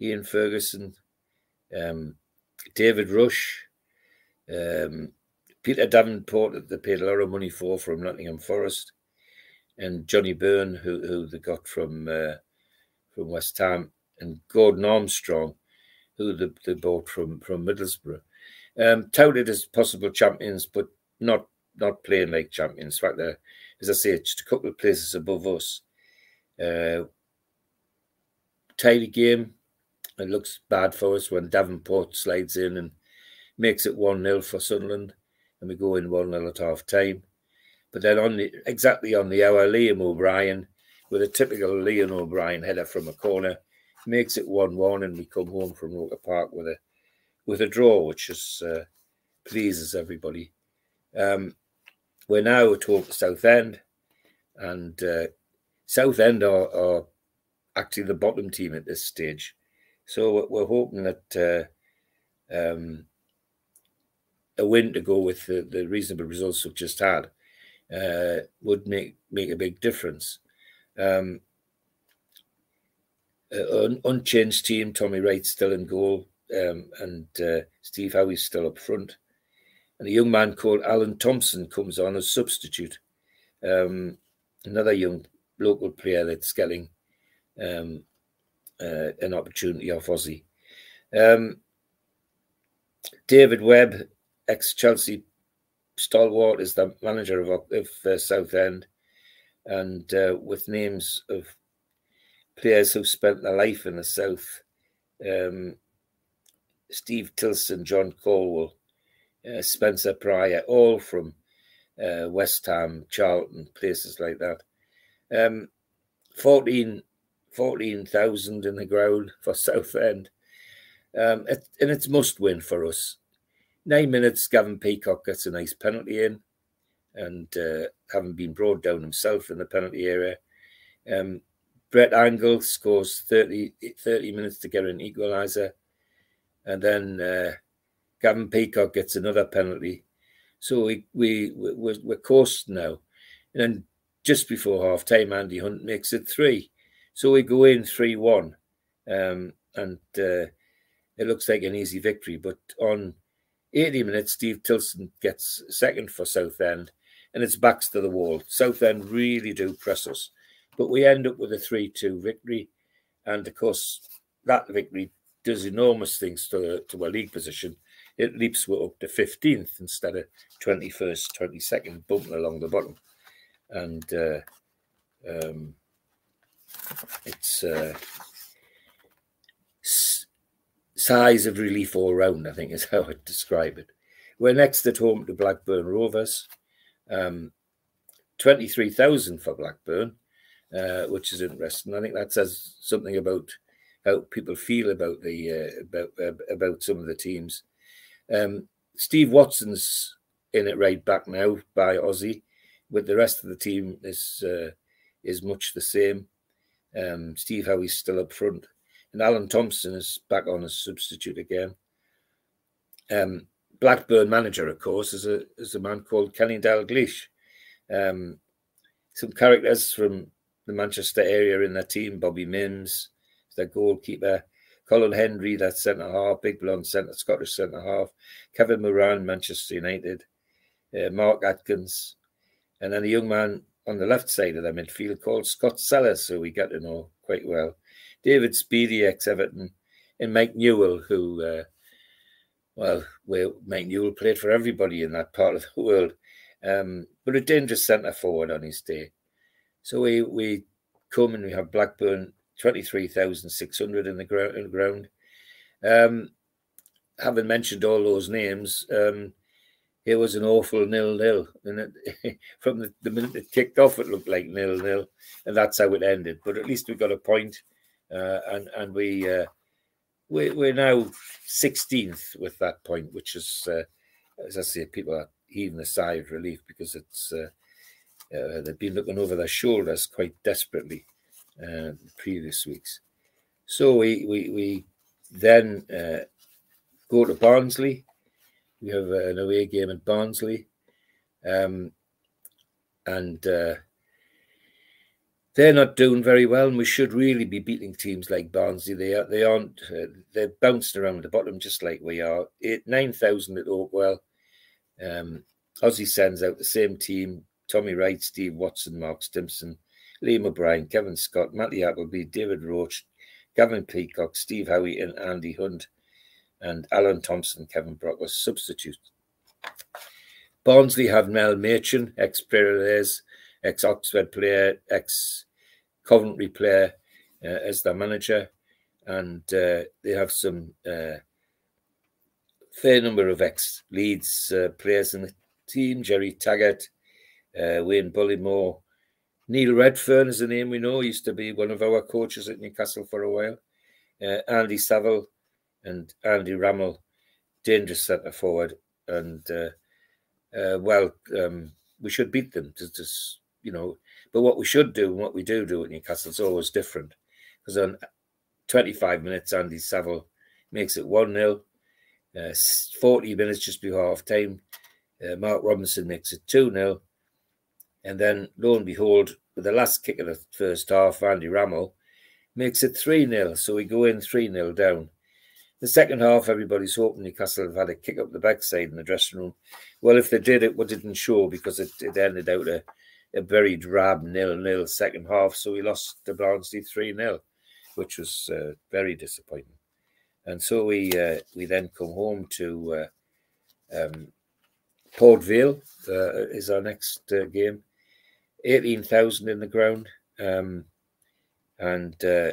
Ian Ferguson, um, David Rush, um, Peter Davenport that they paid a lot of money for from Nottingham Forest, and Johnny Byrne, who, who they got from uh, from West Ham, and Gordon Armstrong, who they, they bought from from Middlesbrough. Um, touted as possible champions, but not not playing like champions. In fact, they're as I say, just a couple of places above us. Uh, tidy game. It looks bad for us when Davenport slides in and makes it 1 0 for Sunderland, and we go in 1 0 at half time. But then on the exactly on the hour, Liam O'Brien, with a typical Liam O'Brien header from a corner, makes it 1 1, and we come home from Roker Park with a with a draw, which is uh, pleases everybody. Um, we're now at home to Southend, and uh, Southend are, are actually the bottom team at this stage. So we're hoping that uh, um, a win to go with the, the reasonable results we've just had uh, would make make a big difference. Um, an unchanged team. Tommy Wright still in goal, um, and uh, Steve Howie's still up front and a young man called Alan Thompson comes on as substitute. Um, another young local player that's getting um, uh, an opportunity off Ossie. Um, David Webb, ex Chelsea stalwart, is the manager of, of uh, Southend, and uh, with names of players who've spent their life in the South. Um, Steve Tilson, John Colwell, uh, Spencer Prior, all from uh, West Ham, Charlton, places like that. Um, 14 14,000 in the ground for Southend. Um, it, and it's must win for us. Nine minutes, Gavin Peacock gets a nice penalty in, and uh, having been brought down himself in the penalty area. Um, Brett Angell scores 30, 30 minutes to get an equaliser. And then uh, Gavin Peacock gets another penalty. So we, we, we're, we're now. And then just before half time, Andy Hunt makes it three. So we go in 3 1. Um, and uh, it looks like an easy victory. But on 80 minutes, Steve Tilson gets second for Southend, and it's backs to the wall. Southend really do press us. But we end up with a 3 2 victory. And of course, that victory does enormous things to, to our league position it leaps we up to 15th instead of 21st, 22nd, bumping along the bottom. And uh, um, it's uh, size of relief all round, I think is how I'd describe it. We're next at home to Blackburn Rovers. Um, 23,000 for Blackburn, uh, which is interesting. I think that says something about how people feel about the uh, about uh, about some of the teams. Um, Steve Watson's in it right back now by Ossie, with the rest of the team is uh, is much the same. Um, Steve Howie's still up front, and Alan Thompson is back on as substitute again. Um, Blackburn manager, of course, is a is a man called Kenny Dalglish. Um, some characters from the Manchester area in their team: Bobby Mimms, their goalkeeper, Colin Hendry, that centre half, big blonde centre, Scottish centre half, Kevin Moran, Manchester United, uh, Mark Atkins, And then a young man on the left side of the midfield called Scott Sellars, who we get to know quite well. David Speedie, ex Everton, and Mike Newell, who, uh, well, Mike Newell played for everybody in that part of the world, um, but a dangerous centre forward on his day. So we we come and we have Blackburn twenty three thousand six hundred in the ground. Ground. Um, having mentioned all those names, um, it was an awful nil nil, and it, from the, the, minute it kicked off, it looked like nil nil, and that's how it ended. But at least we got a point, uh, and and we uh, we we're now sixteenth with that point, which is uh, as I say, people are heaving a sigh of relief because it's uh, uh, they've been looking over their shoulders quite desperately uh, the previous weeks. So we we we then go to Barnsley we have an away game at Barnsley, um, and uh, they're not doing very well. And we should really be beating teams like Barnsley. They are, they aren't. Uh, they're bouncing around the bottom just like we are. Eight nine thousand at Oakwell. Um, Ossie sends out the same team: Tommy Wright, Steve Watson, Mark Stimson, Liam O'Brien, Kevin Scott, Matty Appleby, David Roche, Gavin Peacock, Steve Howie, and Andy Hunt and Alan Thompson, Kevin Brock was substitute. Barnsley have Mel Machin, ex Piraeus, ex Oxford player, ex Coventry player, uh, as their manager, and uh, they have some uh, fair number of ex Leeds uh, players in the team. Gerry Taggart, uh, Wayne Bullimore, Neil Redfearn is a name we know. Used to be one of our coaches at Newcastle for a while. Uh, Andy Saville, and Andy Rammell, dangerous centre forward, and well, um, we should beat them. Just, you know, but what we should do and what we do do at Newcastle is always different, because on 25 minutes, Andy Saville makes it one 0 uh, 40 minutes just before half time, uh, Mark Robinson makes it 2 0. And then, lo and behold, with the last kick of the first half, Andy Rammell makes it 3 0. So we go in 3 0 down. The second half, everybody's hoping Newcastle have had a kick up the backside in the dressing room. Well, if they did, it didn't show because it, it ended out a, a very drab nil-nil second half. So we lost to Barnsley 3-0, which was uh, very disappointing. And so we uh, we then come home to uh, um, Port Vale uh, is our next uh, game. 18,000 in the ground. Um, and uh,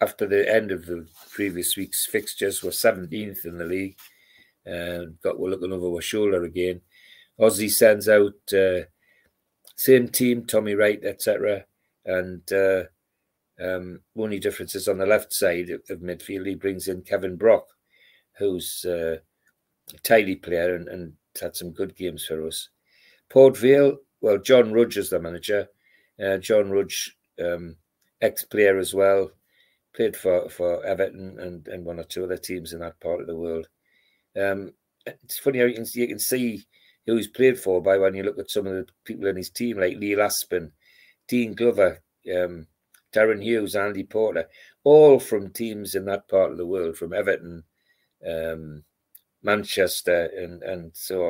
after the end of the previous week's fixtures, we're 17th in the league. Uh, got we're looking over our shoulder again. Ossie sends out same team, Tommy Wright, etc. And uh, um, only differences on the left side of, of, midfield. He brings in Kevin Brock, who's uh, a tidy player and, and, had some good games for us. Port Vale, well, John Rudge is the manager. Uh, John Rudge, um, ex-player as well, played for, for Everton and, and one or two other teams in that part of the world. Um, it's funny how you can you can see who he's played for by when you look at some of the people in his team, like Neil Aspin, Dean Glover, um, Darren Hughes, Andy Porter, all from teams in that part of the world, from Everton, um, Manchester, and and so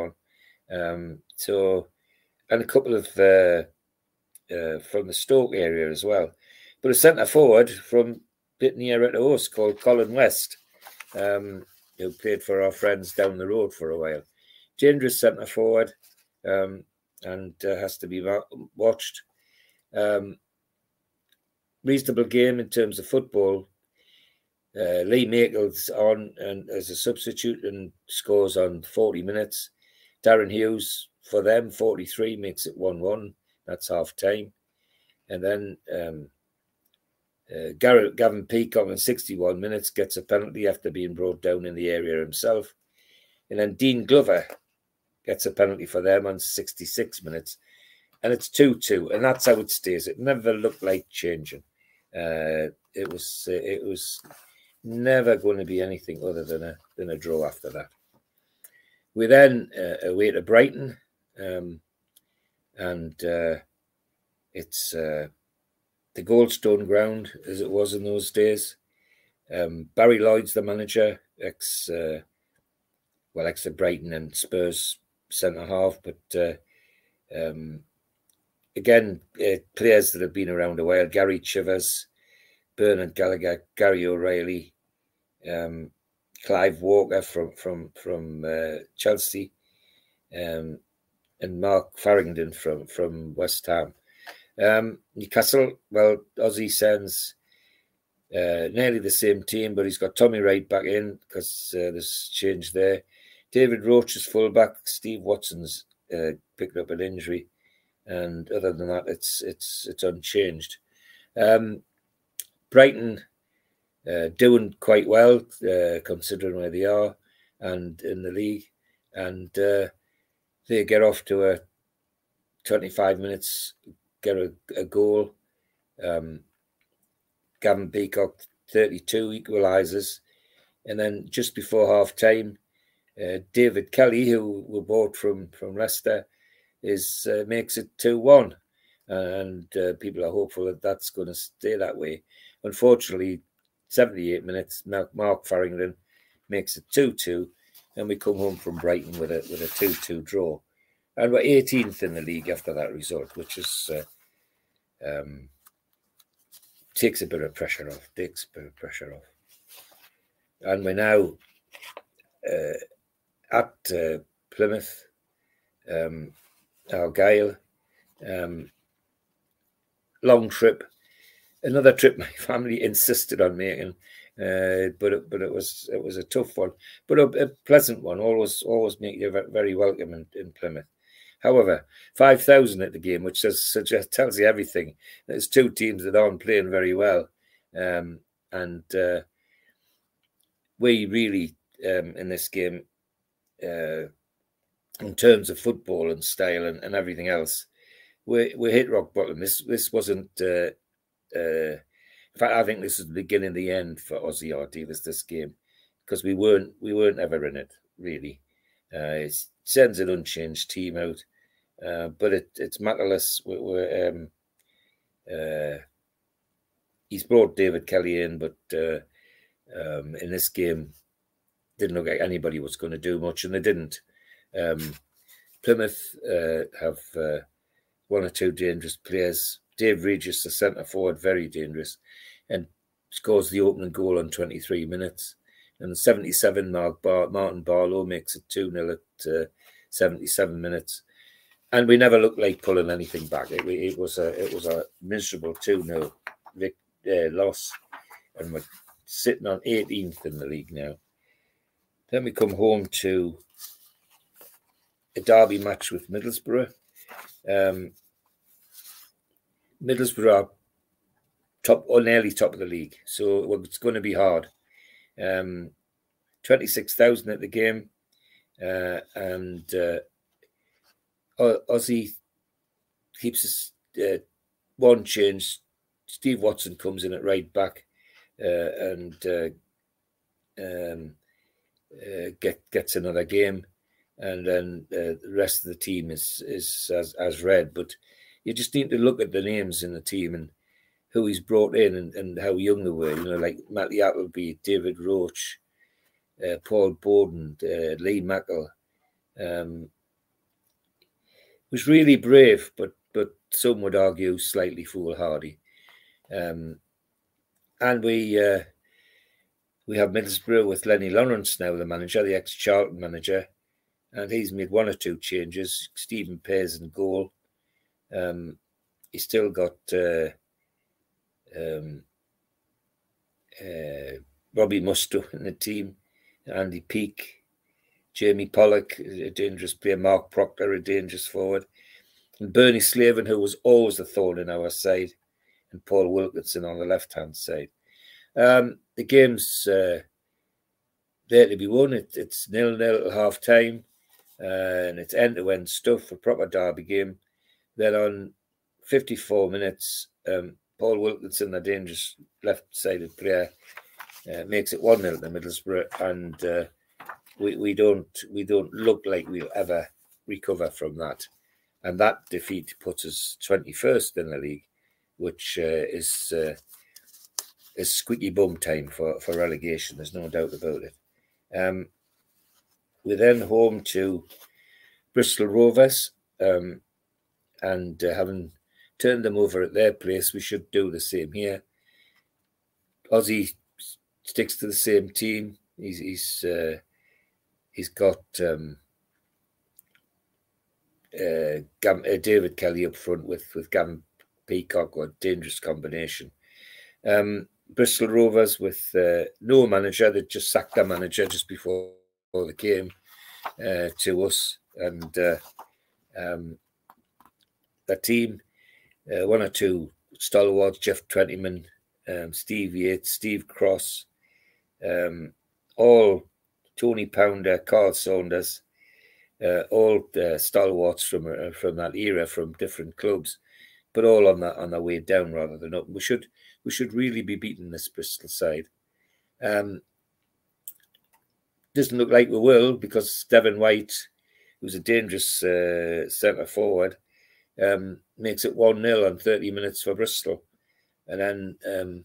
on. Um, so, and a couple of uh, uh, from the Stoke area as well. But a centre forward from bit near at us called Colin West, um, who played for our friends down the road for a while. Dangerous centre forward um, and uh, has to be watched. Um, reasonable game in terms of football. Uh, Lee Makel's on and as a substitute and scores on 40 minutes. Darren Hughes for them 43 makes it 1-1. That's half time. And then um, uh, Garrett, Gavin Peacock in 61 minutes gets a penalty after being brought down in the area himself. And then Dean Glover gets a penalty for them on 66 minutes. And it's 2 2. And that's how it stays. It never looked like changing. Uh, it was uh, it was never going to be anything other than a than a draw after that. We then uh, away to Brighton, um, and uh, it's uh, the Goldstone ground as it was in those days. Um, Barry Lloyd's the manager, ex uh, well, ex Brighton and Spurs centre half, but uh, Um, again, uh, players that have been around a while: Gary Chivers, Bernard Gallagher, Gary O'Reilly, um, Clive Walker from from from uh, Chelsea, um, and Mark Farrington from from West Ham. Um, Newcastle, well, Ossie sends uh, nearly the same team, but he's got Tommy Wright back in because uh, there's change there. David Roche is fullback. Steve Watson's uh, picked up an injury, and other than that, it's it's it's unchanged. Um, Brighton uh, doing quite well uh, considering where they are and in the league, and uh, they get off to a 25 minutes, get a, a goal. Um, Gavin Peacock 32 equalises, and then just before half time, uh, David Kelly, who we bought from from Leicester, is uh, makes it two one, and uh, people are hopeful that that's going to stay that way. Unfortunately, 78 minutes, Mark Farrington makes it 2 2, and we come home from Brighton with a with a 2 2 draw. And we're 18th in the league after that result, which is uh, um, takes a bit of pressure off, takes a bit of pressure off. And we're now uh, at uh, Plymouth, um, Argyle, um, long trip another trip my family insisted on making, uh, but it, but it was it was a tough one, but a, a pleasant one. Always always make you very welcome in, in Plymouth. However, five thousand at the game, which says tells you everything. There's two teams that aren't playing very well, um, and uh, we really um, in this game, uh, in terms of football and style and, and everything else, we we hit rock bottom. This this wasn't uh, uh, in fact, I think this is the beginning, the end for Ossie Ardiles this this game because we weren't we weren't ever in it really. Uh, it sends an unchanged team out, uh, but it, it's matterless. We're, we're um, uh, he's brought David Kelly in, but uh, um, in this game, didn't look like anybody was going to do much, and they didn't. Um, Plymouth uh, have uh, one or two dangerous players Dave Regis, the centre forward, very dangerous, and scores the opening goal on 23 minutes. And 77, Mark Bar- Martin Barlow makes it 2 0 at uh, 77 minutes. And we never looked like pulling anything back. It, it was a it was a miserable 2 0 uh, loss. And we're sitting on 18th in the league now. Then we come home to a derby match with Middlesbrough. Um, Middlesbrough top or nearly top of the league, so it's going to be hard. Um, Twenty six thousand at the game, uh, and uh, Ossie keeps us uh, one change. Steve Watson comes in at right back, uh, and uh, um, uh, get gets another game, and then uh, the rest of the team is is as as red, but you just need to look at the names in the team and who he's brought in and, and how young they were. You know, like Matty Appleby, David Roche, uh, Paul Borden, uh, Lee Makel. Um, was really brave, but but some would argue slightly foolhardy. Um, and we uh, we have Middlesbrough with Lenny Lawrence now, the manager, the ex Charlton manager, and he's made one or two changes. Stephen Pears in goal. Um, he's still got uh, um, uh, Robbie Mustoe in the team, Andy Peake, Jamie Pollock, a dangerous player, Mark Proctor, a dangerous forward, and Bernie Slaven, who was always a thorn in our side, and Paul Wilkinson on the left hand side. Um, the game's uh, there to be won. It, it's nil nil at half time, uh, and it's end to end stuff, a proper derby game. Then on 54 minutes, um, Paul Wilkinson, the dangerous left-sided player, uh, makes it one 0 to Middlesbrough, and uh, we we don't we don't look like we'll ever recover from that. And that defeat puts us 21st in the league, which uh, is is squeaky bum time for, for relegation. There's no doubt about it. Um, we're then home to Bristol Rovers. Um, and uh, having turned them over at their place, we should do the same here. Ossie sticks to the same team. He's he's uh, he's got um, uh, Gam- uh, David Kelly up front with with Gavin Peacock, a dangerous combination. Um, Bristol Rovers with uh, no manager. They just sacked their manager just before the game uh, to us, and uh, um, the team, uh, one or two stalwarts, Geoff Twentyman, um, Steve Yates, Steve Cross, um, all Tony Pounder, Carl Saunders, uh, all uh, stalwarts from uh, from that era, from different clubs, but all on that on their way down rather than up. We should we should really be beating this Bristol side. Um, doesn't look like we will because Devon White, who's a dangerous uh, centre forward, um, makes it 1 0 on 30 minutes for Bristol. And then um,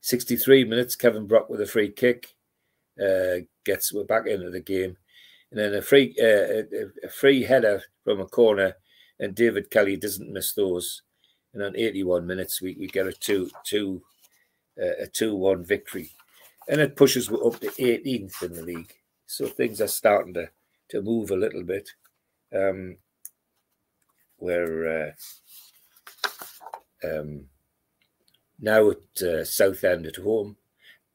63 minutes, Kevin Brock with a free kick uh, gets we're back into the game. And then a free uh, a, a free header from a corner, and David Kelly doesn't miss those. And on 81 minutes, we, we get a two two uh, a two one victory, and it pushes us up to 18th in the league. So things are starting to to move a little bit. Um, we're uh, um, now at uh, Southend at home.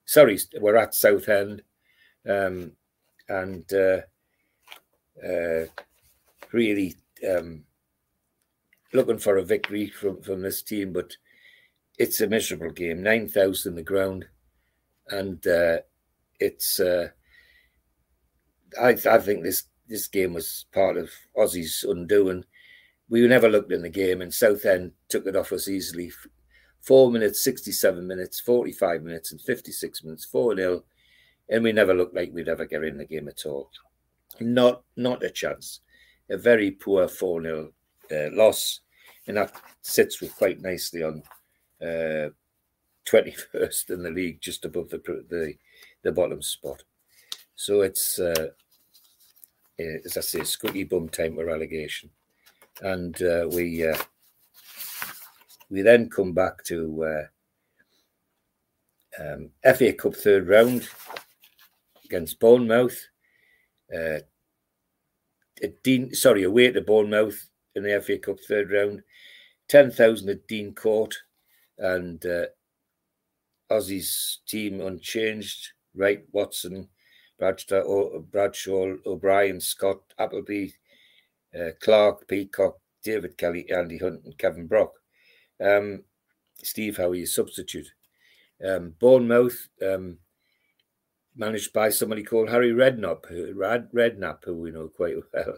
Sorry, we're at Southend, um, and uh, uh, really um, looking for a victory from, from this team, but it's a miserable game. 9,000 in the ground. And uh, it's, uh, I, I think this, this game was part of Ossie's undoing. We never looked in the game, and Southend took it off us easily. Four minutes, 67 minutes, 45 minutes, and 56 minutes, 4 0. And we never looked like we'd ever get in the game at all. Not, not a chance. A very poor 4 0 uh, loss and that sits with quite nicely on uh, 21st in the league, just above the the, the bottom spot. So it's, uh, as I say, scooty bum time for relegation, and uh, we uh, we then come back to uh, um, FA Cup third round against Bournemouth. Uh, Dean, sorry, away to Bournemouth in the FA Cup third round. 10,000 at Dean Court and uh, Ossie's team unchanged. Wright, Watson, Bradshaw, o- Bradshaw O'Brien, Scott, Appleby, uh, Clark, Peacock, David Kelly, Andy Hunt, and Kevin Brock. Um, Steve Howie, substitute. Um, Bournemouth, um, managed by somebody called Harry Redknapp, who, Redknapp, who we know quite well.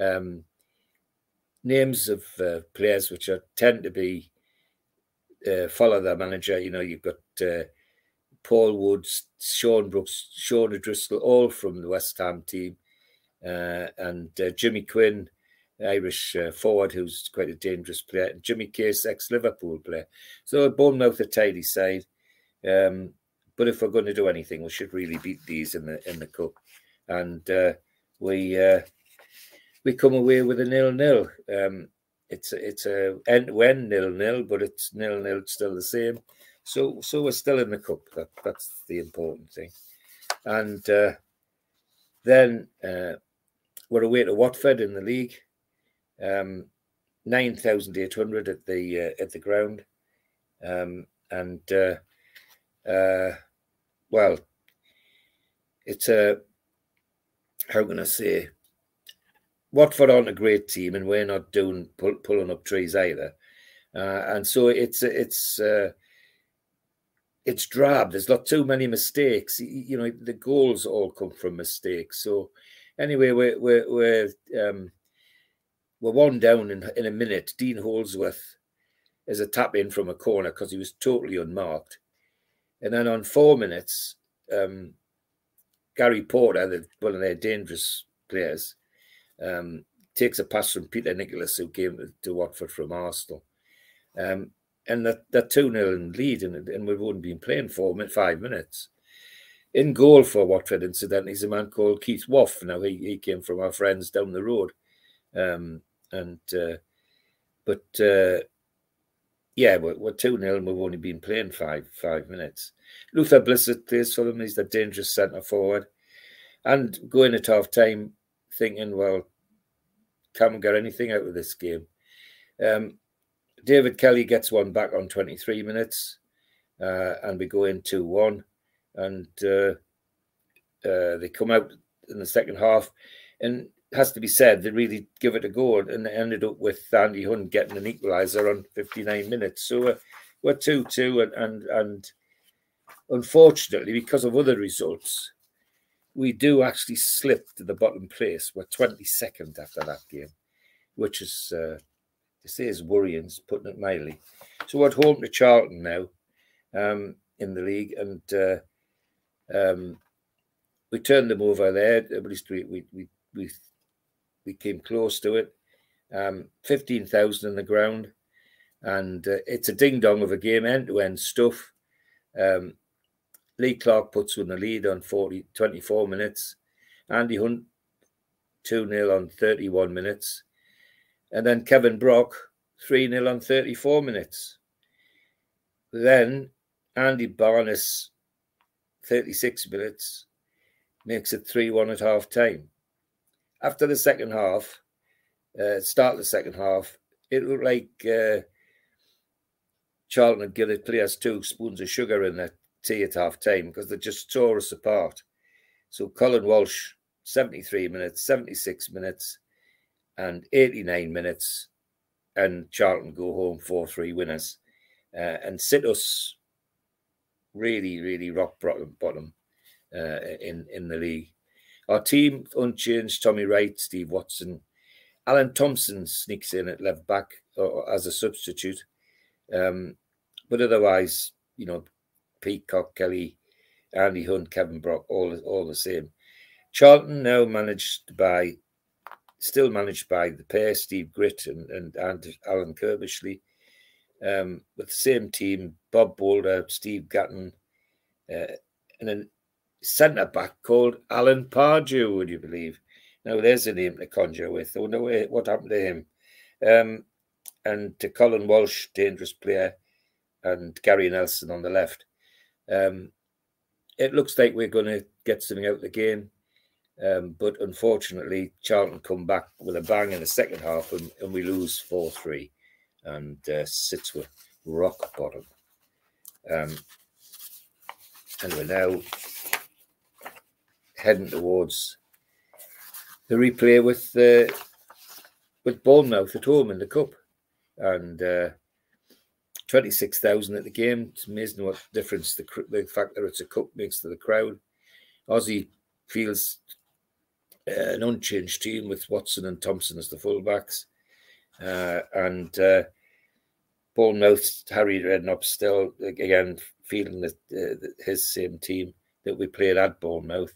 Um, names of uh, players which are tend to be uh, follow their manager. You know, you've got uh, Paul Woods, Sean Brooks, Sean O'Driscoll, all from the West Ham team, uh, and uh, Jimmy Quinn, Irish uh, forward, who's quite a dangerous player. And Jimmy Case, ex-Liverpool player. So Bournemouth a tidy side. Um, but if we're going to do anything, we should really beat these in the in the cup, and we we come away with a nil nil. Um, it's it's a end when nil nil, but it's nil nil still the same. So so we're still in the cup. That, that's the important thing. And uh, then uh, we're away to Watford in the league. Um, Nine thousand eight hundred at the uh, at the ground, um, and uh, uh, well, it's a how can I say Watford aren't a great team, and we're not doing pull, pulling up trees either. Uh, and so it's it's uh, it's drab. There's not too many mistakes. You know, the goals all come from mistakes. So anyway, we're we're we're, um, we're one down in in a minute. Dean Holdsworth is a tap in from a corner because he was totally unmarked, and then on four minutes, um, Gary Porter, the, one of their dangerous players um, takes a pass from Peter Nicholas, who came to Watford from Arsenal. Um, and they're 2 0 in lead, and, and we've only been playing four, five minutes. In goal for Watford, incidentally, is a man called Keith Waugh. Now, he, he came from our friends down the road. Um, and uh, but uh, yeah, we're, we're 2 0 and we've only been playing five five minutes. Luther Blissett plays for them. He's the dangerous centre forward. And going at half time thinking, well, can we get anything out of this game? Um, David Kelly gets one back on 23 minutes, uh, and we go in 2 1. And uh, uh, they come out in the second half, and has to be said, they really give it a go, and they ended up with Andy Hunt getting an equaliser on 59 minutes. So uh, we're 2 2, and, and, and unfortunately, because of other results, we do actually slip to the bottom place. We're 22nd after that game, which is, uh, say, is worrying, putting it mildly. So we're at home to Charlton now um, in the league, and uh, um, we turned them over there. At least we we we we, we came close to it. Um, Fifteen thousand in the ground, and uh, it's a ding dong of a game, end to end stuff. Um, Lee Clark puts in the lead on 40, 24 minutes. Andy Hunt 2 0 on 31 minutes. And then Kevin Brock 3 0 on 34 minutes. Then Andy Barnes 36 minutes makes it 3 1 at half time. After the second half, uh, start the second half, it looked like uh, Charlton had given players two spoons of sugar in their tea at half time because they just tore us apart. So Colin Walsh, 73 minutes, 76 minutes, and 89 minutes, and Charlton go home 4 3 winners uh, and sit us really, really rock bottom, bottom uh, in, in the league. Our team unchanged Tommy Wright, Steve Watson, Alan Thompson sneaks in at left back uh, as a substitute. Um, but otherwise, you know, Peacock, Kelly, Andy Hunt, Kevin Brock, all all the same. Charlton now managed by, still managed by the pair, Steve Gritt and, and, and Alan Curbishley, um, with the same team, Bob Bolder, Steve Gatting, uh, and a centre back called Alan Pardew, would you believe? Now, there's a name to conjure with. I wonder what happened to him. Um, and to Colin Walsh, dangerous player, and Gary Nelson on the left. Um, it looks like we're going to get something out of the game. Um, but unfortunately, Charlton come back with a bang in the second half and, and we lose 4 3 and uh, sits with rock bottom. Um, and we're now heading towards the replay with uh, with Bournemouth at home in the cup, and uh, 26,000 at the game. It's amazing what difference the, the fact that it's a cup makes to the crowd. Ossie feels uh, an unchanged team with Watson and Thompson as the fullbacks. Uh, and uh, Bournemouth, Harry Redknapp still, again, feeling that uh, his same team that we played at Bournemouth.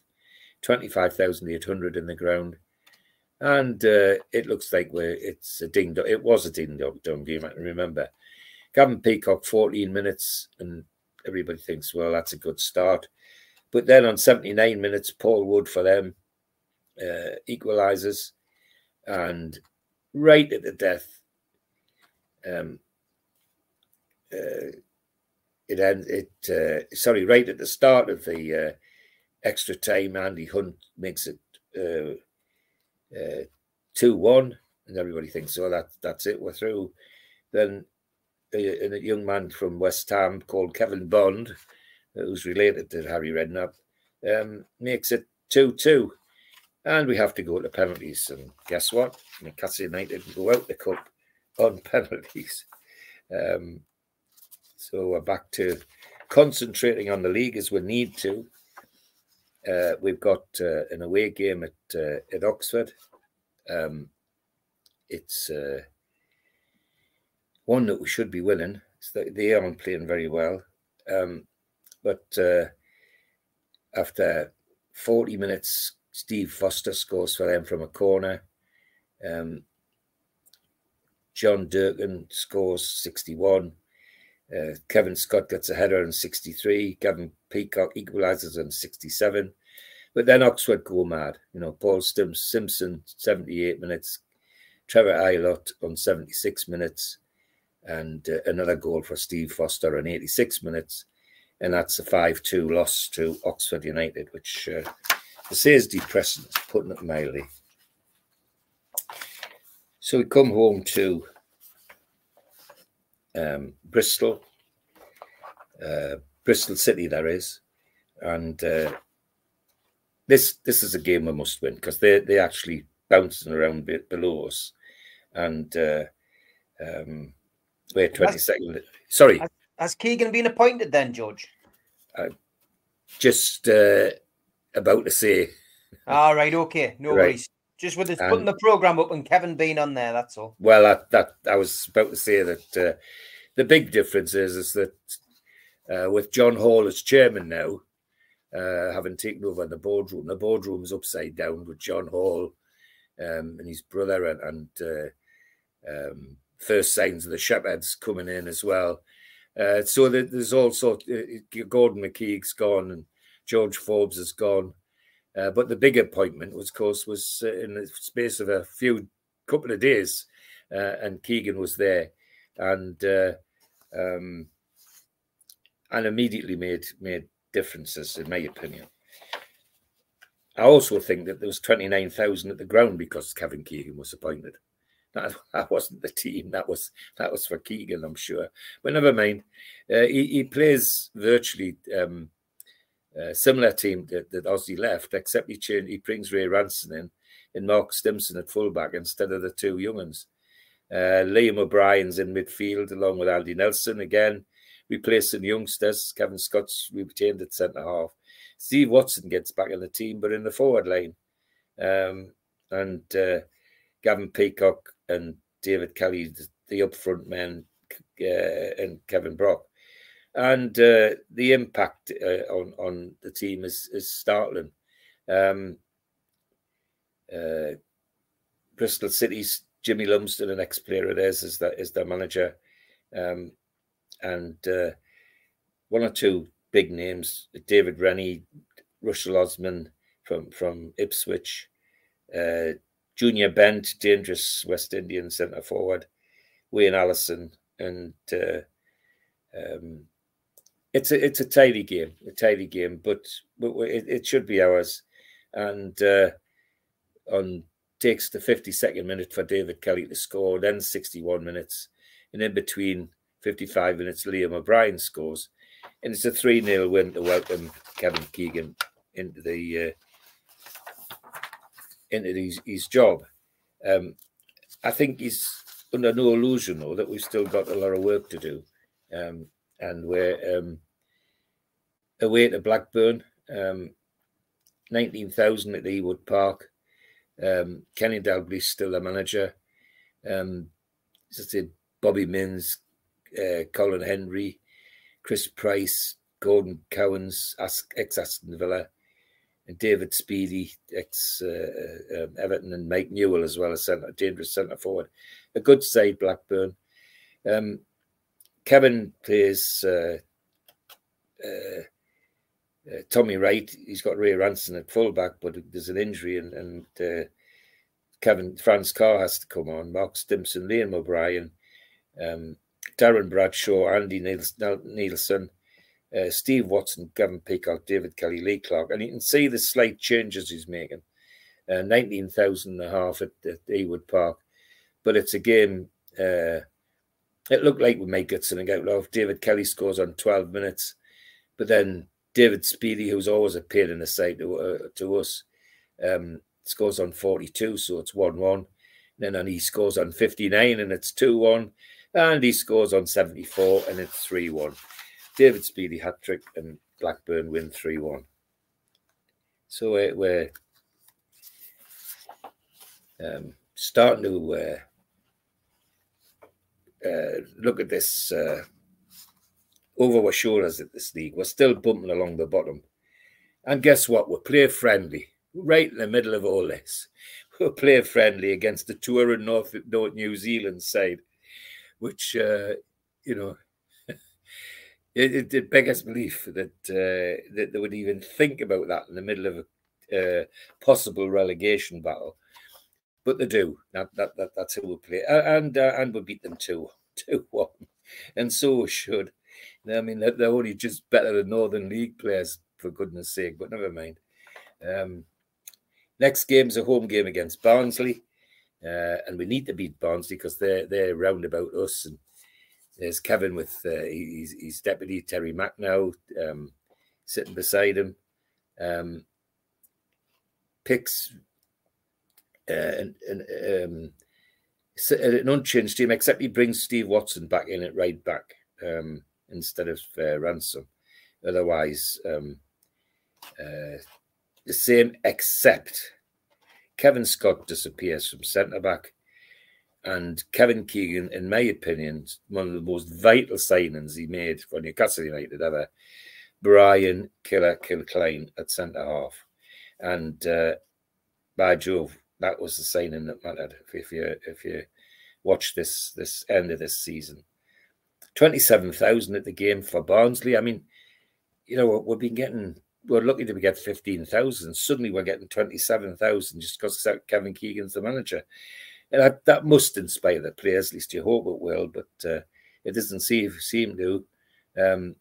25,800 in the ground. And uh, it looks like we're, it's a ding dong. It was a ding dong game, I remember. Gavin Peacock, 14 minutes, and everybody thinks, well, that's a good start. But then on 79 minutes, Paul Wood for them uh, equalises. And right at the death, um, uh, it ends. It uh, sorry, right at the start of the uh, extra time, Andy Hunt makes it uh, uh, two one, and everybody thinks, "Oh, that that's it, we're through." Then a, a young man from West Ham called Kevin Bond, who's related to Harry Redknapp, um, makes it 2 2. And we have to go to penalties. And guess what? Newcastle United go out the cup on penalties. Um, so we're back to concentrating on the league as we need to. Uh, we've got uh, an away game at uh, at Oxford. Um, it's uh, one that we should be winning. they aren't playing very well. Um, but uh, after 40 minutes, Steve Foster scores for them from a corner. Um, John Durnin scores 61. Uh, Kevin Scott gets a header on 63. Gavin Peacock equalises on 67. But then Oxford go mad. You know, Paul Stim- Simpson, 78 minutes. Trevor Aylott on 76 minutes, and uh, another goal for Steve Foster in 86 minutes. And that's a 5 2 loss to Oxford United, which uh, say is depressing, putting it mildly. So we come home to um, Bristol, uh, Bristol City, there is, and uh, this this is a game we must win because they they're actually bouncing around below us, and uh, second. Sorry, has, Keegan been appointed then, George? Uh, just uh, about to say. All right, okay, no right. worries. Just with putting the program up and Kevin being on there, that's all. Well, that, that I was about to say that uh, the big difference is is that uh, with John Hall as chairman now, uh, having taken over the boardroom, the boardroom is upside down with John Hall um, and his brother and, and uh, um, first signs of the Shepherds coming in as well. Uh, so there's also uh, Gordon McKeague's gone and George Forbes has gone. Uh, but the big appointment was, of course, was uh, in the space of a few couple of days, uh, and Keegan was there, and uh, um, and immediately made made differences, in my opinion. I also think that there was twenty nine thousand at the ground because Kevin Keegan was appointed. That, that wasn't the team. That was that was for Keegan, I'm sure. But never mind. Uh, he, he plays virtually. Um, uh, similar team that, that Ossie left, except he changed, he brings Ray Ranson in and Mark Stimson at fullback instead of the two young ones. Uh, Liam O'Brien's in midfield along with Andy Nelson again. Replace some youngsters. Kevin Scott's retained at centre half. Steve Watson gets back in the team, but in the forward line. Um, and uh, Gavin Peacock and David Kelly, the, the up front men, uh, and Kevin Brock and uh, the impact uh, on on the team is is startling. Um, uh, Bristol City's Jimmy Lumsden, an ex-player of theirs, is that is their manager, um, and uh, one or two big names: David Rennie, Russell Osman from from Ipswich, uh, Junior Bent, dangerous West Indian centre forward, Wayne Allison, and uh, um, it's a it's a tidy game, a tidy game, but but it, it should be ours. And uh, on takes the 52nd minute for David Kelly to score, then 61 minutes, and in between 55 minutes, Liam O'Brien scores, and it's a 3 0 win to welcome Kevin Keegan into the uh, into his, his job. Um, I think he's under no illusion though that we've still got a lot of work to do, um, and we're um, away to Blackburn, um, 19,000 at Ewood Park. Um, Kenny Dalglish still the manager. Um, as I said, Bobby Mimms, uh, Colin Hendry, Chris Price, Gordon Cowans, ex Aston Villa, David Speedy, ex uh, uh, Everton, and Mike Newell as well as centre, dangerous centre forward. A good side, Blackburn. Um, Kevin plays uh, uh, uh, Tommy Wright, he's got Ray Ranson at fullback, but there's an injury, and, and uh, Kevin Franz Carr has to come on. Mark Stimson, Liam O'Brien, um, Darren Bradshaw, Andy Nielsen, uh, Steve Watson, Gavin Peacock, David Kelly, Lee Clark, and you can see the slight changes he's making. Uh, 19,000 and a half at, at Ewood Park, but it's a game. Uh, it looked like we might get something out of. David Kelly scores on 12 minutes, but then David Speedy, who's always a pain in the side to, uh, to us, um, scores on 42, so it's 1 1. Then and he scores on 59 and it's 2 1. And he scores on 74 and it's 3 1. David Speedy hat trick and Blackburn win 3 1. So we're, we're um, starting to uh, uh, look at this. Uh, over our shoulders at this league. We're still bumping along the bottom. And guess what? We're player friendly, right in the middle of all this. We're player friendly against the touring North, North New Zealand side, which, uh, you know, it, it, it beggars belief that, uh, that they would even think about that in the middle of a uh, possible relegation battle. but they do. That, that, that that's who we play, and uh, and we beat them two two one, and so should. I mean, they're, they're only just better than Northern League players, for goodness sake. But never mind. Um, next game's a home game against Barnsley, uh, and we need to beat Barnsley because they're they're round about us. And there's Kevin with uh, his, his deputy Terry Mack now um, sitting beside him. Um, picks uh, and, and um, an unchanged team, except he brings Steve Watson back in at right back um, instead of uh, Ranson. Otherwise, um, uh, the same, except Kevin Scott disappears from centre back. And Kevin Keegan, in my opinion, one of the most vital signings he made for Newcastle United ever. Brian Killer Kilcline at centre half. And uh, by Jove, that was the signing that mattered. If, if you if you watch this this end of this season, twenty seven thousand at the game for Barnsley. I mean, you know we've been getting we're lucky to get fifteen thousand. Suddenly we're getting twenty seven thousand just because Kevin Keegan's the manager. And that, that must inspire the players. At least you hope it will, but uh, it doesn't seem seem to. Um,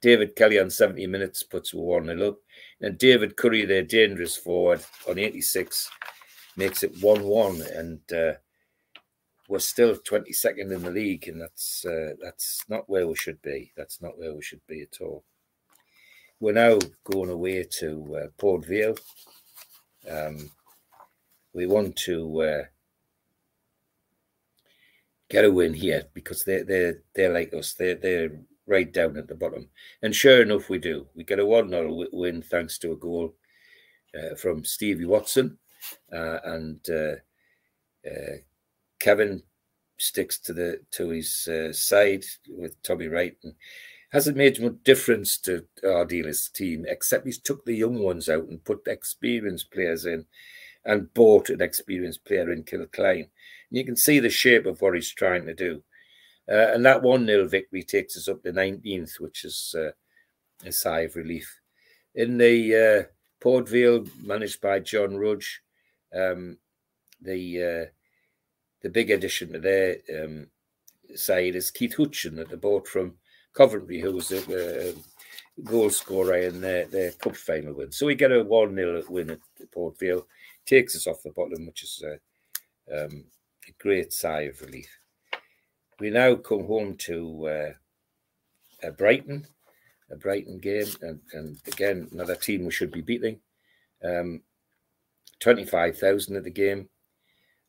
David Kelly on 70 minutes puts 1 0 up. And David Currie, their dangerous forward, on 86 makes it 1 1. And uh, we're still 22nd in the league. And that's uh, that's not where we should be. That's not where we should be at all. We're now going away to uh, Port Vale. Um, we want to uh, get a win here because they're they're they're like us. They're they're right down at the bottom. And sure enough, we do. We get a 1 0 win thanks to a goal uh, from Stevie Watson. Uh, and uh, uh Kevin sticks to the to his uh, side with Tommy Wright. And hasn't made much difference to Ardiles team, except he's took the young ones out and put experienced players in and bought an experienced player in Kilcline. You can see the shape of what he's trying to do. Uh, and that 1 0 victory takes us up to 19th, which is uh, a sigh of relief. In the uh, Port Vale, managed by John Rudge, um, the uh, the big addition to their um, side is Keith Houchen that they bought from Coventry, who was a, a goal scorer in their, their cup final win. So we get a 1 0 win at Port Vale, takes us off the bottom, which is a, um, a great sigh of relief we now come home to uh, Brighton, a Brighton game, and, and, again another team we should be beating. Um, Twenty-five thousand at the game.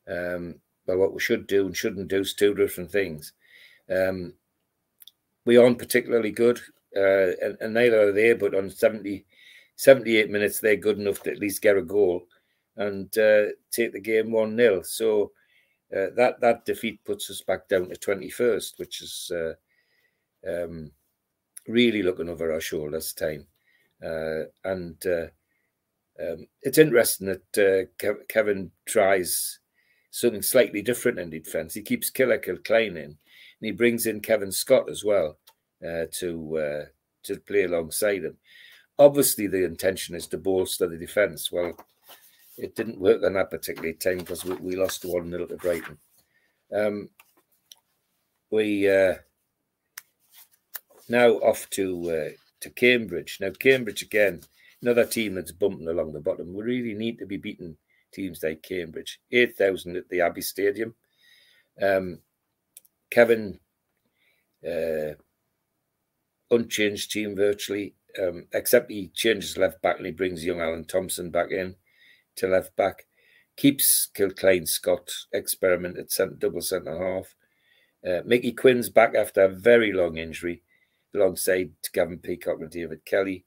Um, but what we should do and shouldn't do is two different things. Um, we aren't particularly good, uh, and, and, neither are they. But on 70, 78 minutes, they're good enough to at least get a goal and uh, take the game one 0 So uh, that that defeat puts us back down to 21st, which is uh, um, really looking over our shoulders time. Uh, and uh, um, it's interesting that uh, Kev Kevin tries something slightly different in defence. He keeps Killer Kilcline in, and he brings in Kevin Scott as well uh, to to play alongside him. Obviously, the intention is to bolster the defence. Well, it didn't work on that particular time because we, we lost 1 nil to Brighton. Um, we uh, now off to uh, to Cambridge. Now, Cambridge again, another team that's bumping along the bottom. We really need to be beating teams like Cambridge. 8,000 at the Abbey Stadium. Um, Kevin, uh, unchanged team virtually, um, except he changes left back and he brings young Alan Thompson back in to left back. Keeps Kilcline Scott experiment at centre, double centre half. Uh, Mickey Quinn's back after a very long injury alongside Gavin Peacock and David Kelly.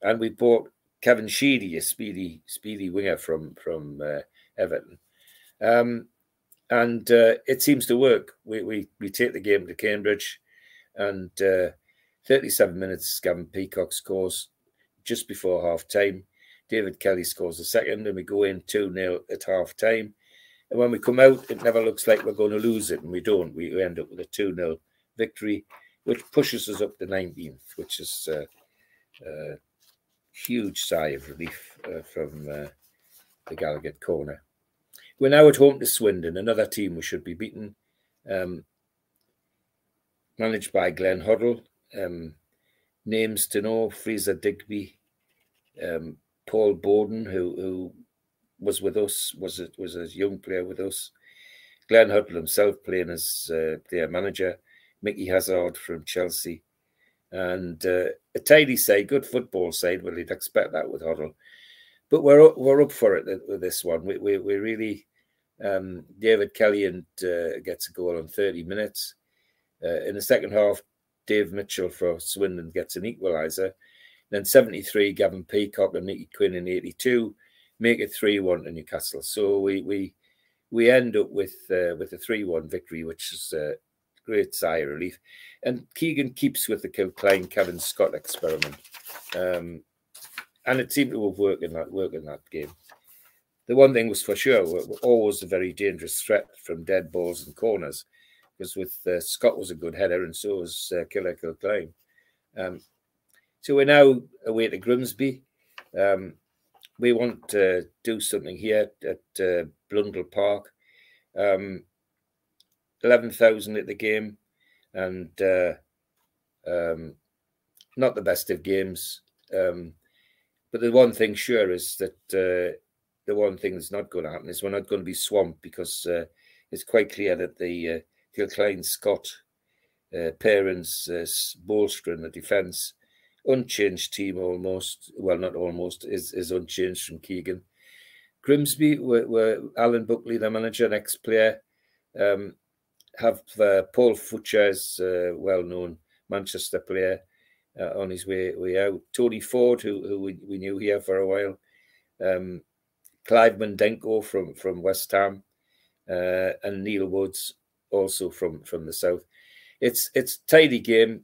And we bought Kevin Sheedy, a speedy, speedy winger from from uh, Everton. Um, and uh, it seems to work. We, we we take the game to Cambridge, and uh, 37 minutes, Gavin Peacock scores just before half time. David Kelly scores a second, and we go in 2 0 at half time. And when we come out, it never looks like we're going to lose it, and we don't. We end up with a 2 0 victory, which pushes us up to 19th, which is uh, a huge sigh of relief uh, from uh, the Gallowgate corner. we're now at home to Swindon, another team we should be beaten. Um, managed by Glenn Hoddle. Um, names to know: Fraser Digby, um, Paul Bowden, who who was with us, was a, was a young player with us. Glenn Hoddle himself playing as uh, their manager. Mickey Hazard from Chelsea, and uh, a tidy side, good football side. Well, you'd expect that with Hoddle, but we're up, we're up for it with this one. We we, we really um, David Kelly and uh, gets a goal in 30 minutes. Uh, in the second half, Dave Mitchell for Swindon gets an equaliser. Then 73, Gavin Peacock and Mickey Quinn in 82 make it 3-1 to Newcastle. So we we we end up with uh, with a 3-1 victory, which is a great sigh of relief. And Keegan keeps with the Kilcline Kevin Scott experiment. Um, and it seemed to have worked in that work in that game. The one thing was for sure, we're, we're always a very dangerous threat from dead balls and corners because with uh, Scott was a good header and so was uh, Killer Kilcline. Um, so we're now away to Grimsby. Um, we want to do something here at uh, Blundell Park. Um, 11,000 at the game and uh, um, not the best of games. Um, but the one thing sure is that uh, the one thing that's not going to happen is we're not going to be swamped because uh, it's quite clear that the uh, Kilcline Scott uh, parents uh, bolster in the defence. Unchanged team almost, well, not almost, is, is unchanged from Keegan. Grimsby were, were Alan Buckley, the manager, an ex player. Um, have uh, Paul Futcher, as uh, well known Manchester player, uh, on his way way out. Tony Ford, who, who we, we knew here for a while. Um, Clive Mendonca from, from West Ham, uh, and Neil Woods also from from the south. It's it's tidy game,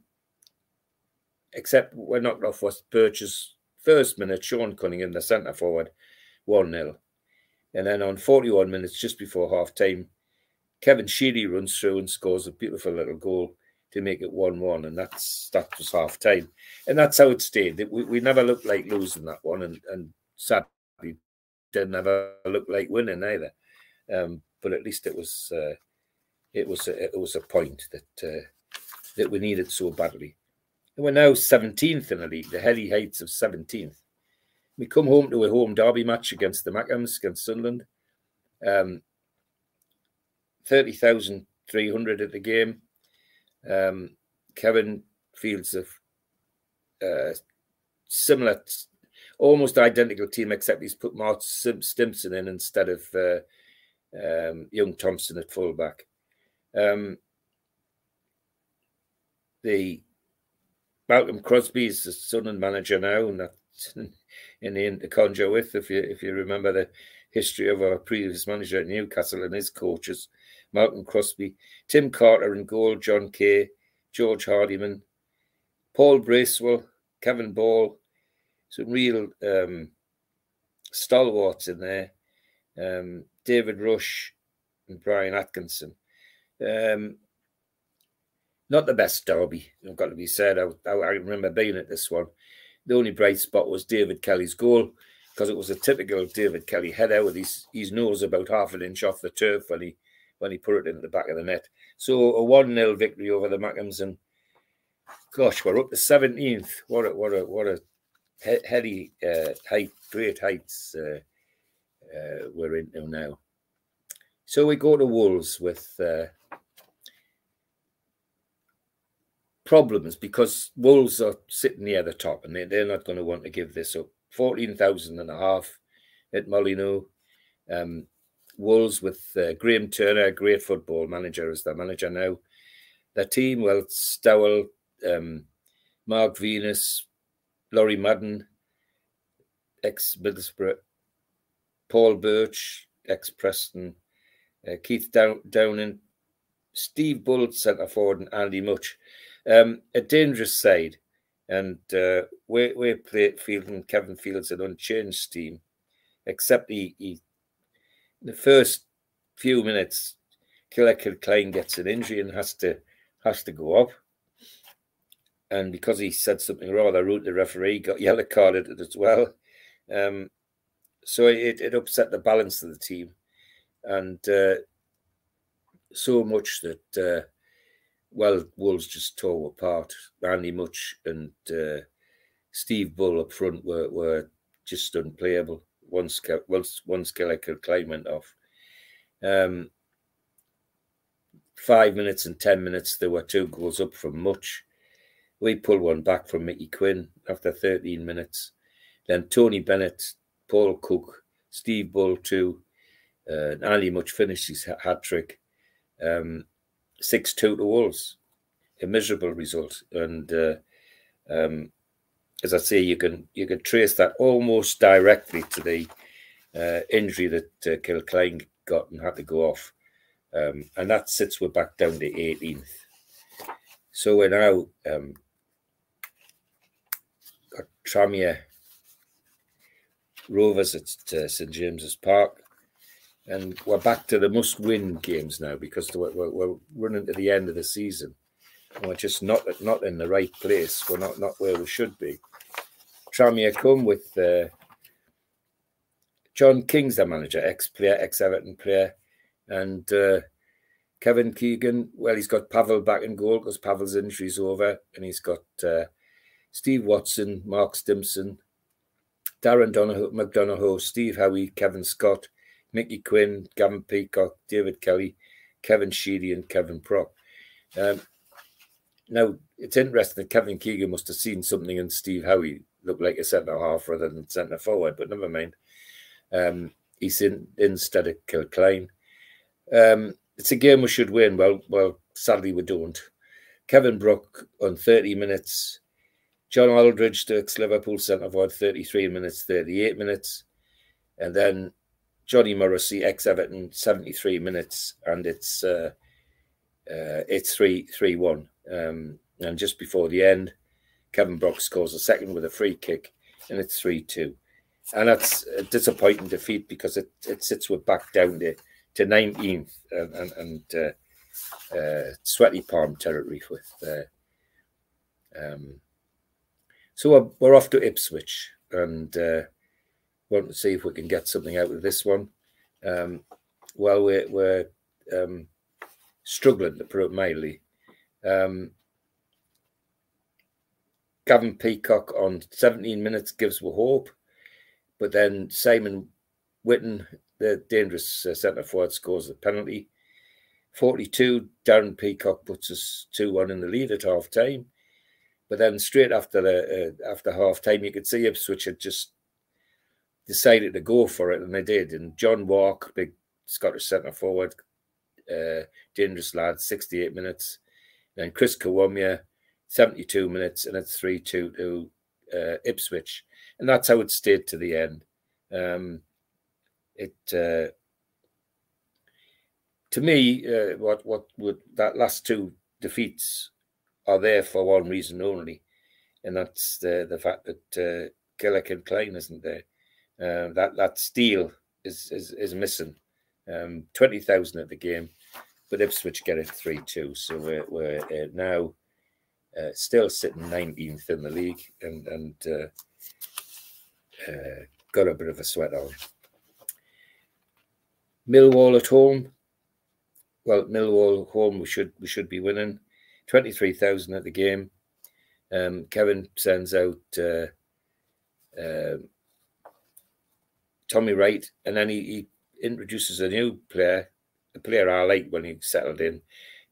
except we're knocked off West Birch's first minute. Sean Cunningham, the centre forward, one 0 and then on forty one minutes just before half time, Kevin Sheedy runs through and scores a beautiful little goal to make it one one, and that's that was half time, and that's how it stayed. We, we never looked like losing that one, and and sadly didn't ever look like winning either. Um, but at least it was uh, it was a, it was a point that uh, that we needed so badly. We're now 17th in the league, the heady heights of 17th. We come home to a home derby match against the Mackems, against Sunderland. Um, 30,300 at the game. Um, Kevin fields a uh, similar, almost identical team, except he's put Mark Stimson in instead of uh, um, young Thompson at fullback. Um, the Malcolm Crosby is the Sunderland manager now, and that's in the end to conjure with. If you if you remember the history of our previous manager at Newcastle and his coaches, Malcolm Crosby, Tim Carter in goal, John Kay, George Hardiman, Paul Bracewell, Kevin Ball, some real um, stalwarts in there. Um, David Rush and Brian Atkinson. Um, not the best derby, I've got to be said. I, I, remember being at this one. The only bright spot was David Kelly's goal because it was a typical David Kelly header with his, his nose about half an inch off the turf when he when he put it into the back of the net. So a one 0 victory over the Mackems, and gosh, we're up to seventeenth. What a what a what a heady uh, height, great heights uh, uh, we're into now. So we go to Wolves with uh, problems because Wolves are sitting near the top and they, they're not going to want to give this up. 14,000 and a half at Molyneux. Um, Wolves with uh, Graham Turner, great football manager, as their manager now. Their team, well, Stowell, um, Mark Venus, Lawrie Madden, ex Middlesbrough, Paul Birch, ex Preston, uh, Keith Down- Downing, Steve Bull, centre forward, and Andy Mutch. Um, a dangerous side. And uh, we we play Field Kevin Fields an unchanged team, except he, he the first few minutes, Killer Kilcline gets an injury and has to has to go up. And because he said something rather rude, the referee got yellow carded as well. Um, so it, it upset the balance of the team. and uh, so much that uh, well, Wolves just tore apart. Andy Mutch and uh, Steve Bull up front were were just unplayable. Once once once Killie went off. Um, five minutes and ten minutes, there were two goals up from Mutch. We pulled one back from Mickey Quinn after 13 minutes. Then Tony Bennett, Paul Cook, Steve Bull, too. Uh, Andy Mutch finished his hat trick. Um, 6 2 to Wolves. A miserable result. And uh, um, as I say, you can you can trace that almost directly to the uh, injury that uh, got and had to go off. Um, and that sits we're back down to 18th. So we're now um, got Tranmere Rovers at uh, St James's Park. And we're back to the must win games now because we're, we're, running to the end of the season. And we're just not not in the right place. We're not, not where we should be. Tranmere come with uh, John King's the manager, ex player, ex Everton player. And uh, Kevin Keegan, well, he's got Pavel back in goal because Pavel's injury's over. And he's got uh, Steve Watson, Mark Stimson, Darren Donoghue, McDonough, Steve Howie, Kevin Scott, Mickey Quinn, Gavin Peacock, David Kelly, Kevin Sheedy, and Kevin Brock. Um, now, it's interesting that Kevin Keegan must have seen something in Steve Howie look like a centre half rather than centre forward, but never mind. Um, he's in instead of Kilcline. Um, it's a game we should win. Well, well, sadly we don't. Kevin Brock on 30 minutes. John Aldridge to Liverpool centre forward 33 minutes, 38 minutes. And then Johnny Morrissey, ex Everton, 73 minutes. And it's uh, uh, it's 3 3 1. Um, and just before the end, Kevin Brock scores a second with a free kick, and it's 3 2. And that's a disappointing defeat because it, it sits with back down to, to 19th and, and, and uh, uh, sweaty palm territory with. Uh, um, so we're, we're, off to Ipswich and uh, want to see if we can get something out of this one. Um, well, we're, we're um, struggling to put mildly. Um, Gavin Peacock on 17 minutes gives we hope, but then Simon Whitten, the dangerous uh, centre forward, scores the penalty. 42, Darren Peacock puts us 2 1 in the lead at half time. But then straight after the uh, after half time, you could see Ipswich had just decided to go for it, and they did. And John Wark, big Scottish centre forward, uh, dangerous lad, 68 minutes. Then Chris Kiwomya, 72 minutes, and it's 3 2 to uh, Ipswich. And that's how it stayed to the end. Um, it uh, to me, uh, what what would that last two defeats are there for one reason only, and that's the the fact that uh, Gillick Klein isn't there. Uh, that that steel is is, is missing. Um, Twenty thousand at the game, but Ipswich get it three two. So we're we're uh, now uh, still sitting 19th in the league and, and uh, uh, got a bit of a sweat on. Millwall at home. Well, Millwall home we should we should be winning. Twenty three thousand at the game. Um, Kevin sends out uh, uh, Tommy Wright, and then he, he, introduces a new player, a player I like when he settled in.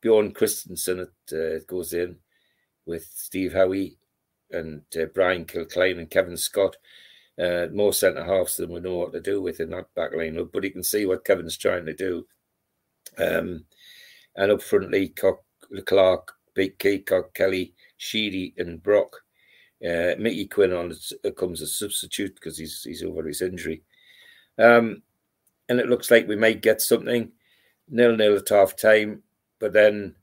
Bjorn Kristensen it, uh, goes in with Steve Howie and uh, Brian Kilcline and Kevin Scott. Uh, more centre halves than we know what to do with in that back line. But you can see what Kevin's trying to do. Um, and up front, Peacock, Clark, Big Keycock, Kelly, Sheedy, and Brock. Uh, Mickey Quinn on uh, comes as a substitute because he's he's over his injury. Um, and it looks like we might get something nil nil at half time, but then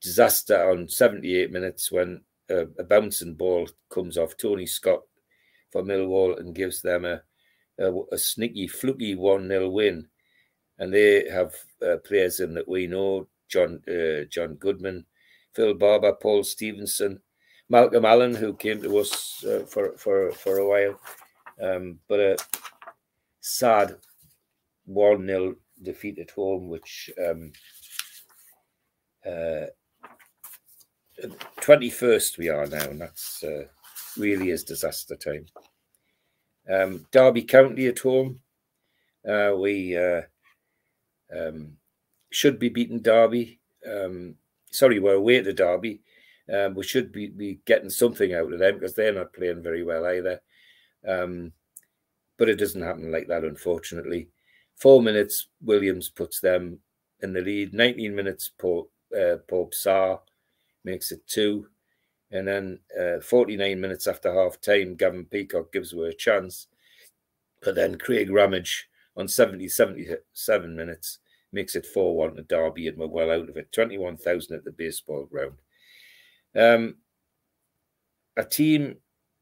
disaster on 78 minutes when a, a bouncing ball comes off Tony Scott for Millwall and gives them a, a, a sneaky, fluky 1 0 win. And they have uh, players in that we know John uh, John Goodman, Phil Barber, Paul Stephenson, Malcolm Allen, who came to us uh, for, for, for a while. Um, but a sad 1 0 defeat at home, which um, uh, 21st we are now, and that's uh, really is disaster time. Um, Derby County at home, uh, we uh, um, should be beating Derby. Um, sorry, we're away to Derby. Um, we should be, be getting something out of them because they're not playing very well either. Um, but it doesn't happen like that, unfortunately. Four minutes, Williams puts them in the lead. 19 minutes, Pope, uh, makes it two. And then uh, 49 minutes after half time, Gavin Peacock gives away a chance. But then Craig Ramage on 70, 77 minutes makes it 4 1 to Derby, and we're well out of it. 21,000 at the baseball ground. Um, a team,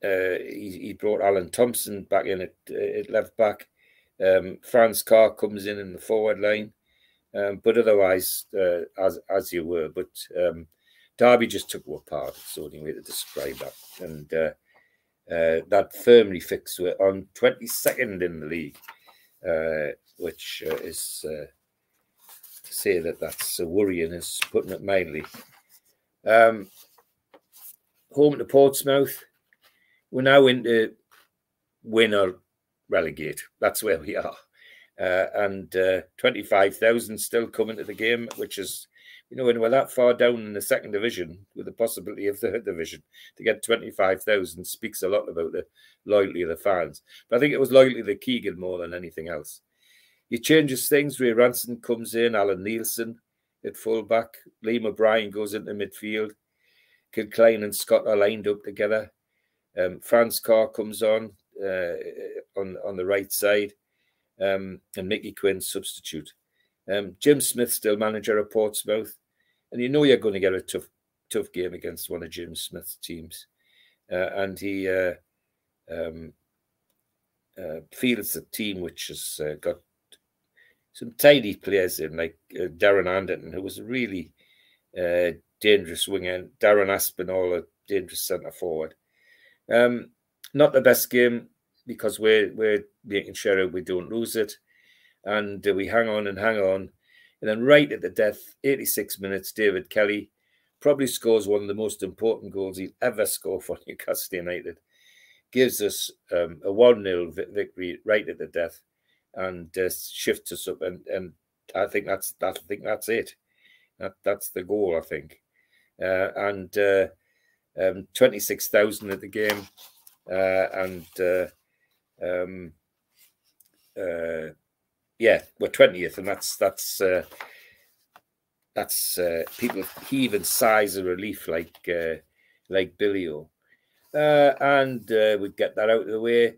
uh, he, he, brought Alan Thompson back in at, at left back. Um, Franz Carr comes in in the forward line. Um, but otherwise, uh, as as you were, but um, Derby just took what apart. It's the only way to describe that. And uh, uh, that firmly fixed it on 22nd in the league, uh, which uh, is to say that that's a worrying is putting it mildly. Um, home to Portsmouth, we're now into win or relegate. That's where we are. Uh, and 25,000 still coming to the game, which is you know, when we're that far down in the second division with the possibility of the third division to get 25,000 speaks a lot about the loyalty of the fans. But I think it was loyalty to Keegan more than anything else. He changes things. Ray Ranson comes in, Alan Neilson at fullback, Liam O'Brien goes into midfield. Kilcline and Scott are lined up together. Um, Franz Carr comes on uh, on on the right side, um, and Mickey Quinn substitute. Um, Jim Smith still manager of Portsmouth, and you know you're going to get a tough tough game against one of Jim Smith's teams, uh, and he uh, um, uh, fields a team which has uh, got some tidy players in, like uh, Darren Anderton, who was a really dangerous winger, Darren Aspinall, a dangerous centre forward. Um, not the best game because we're we're making sure we don't lose it and uh, we hang on and hang on. And then right at the death, 86 minutes, David Kelly probably scores one of the most important goals he'll ever score for Newcastle United. Gives us um, a 1 0 victory right at the death and uh, shifts us up. And, and I think that's that, I think that's it. That, that's the goal, I think. Uh, and uh, um, 26,000 at the game. Uh, and uh, um, uh, yeah, we're twentieth, and that's that's uh, that's uh, people heave and sighs of relief like uh, like Billy O. Uh, and uh, we get that out of the way,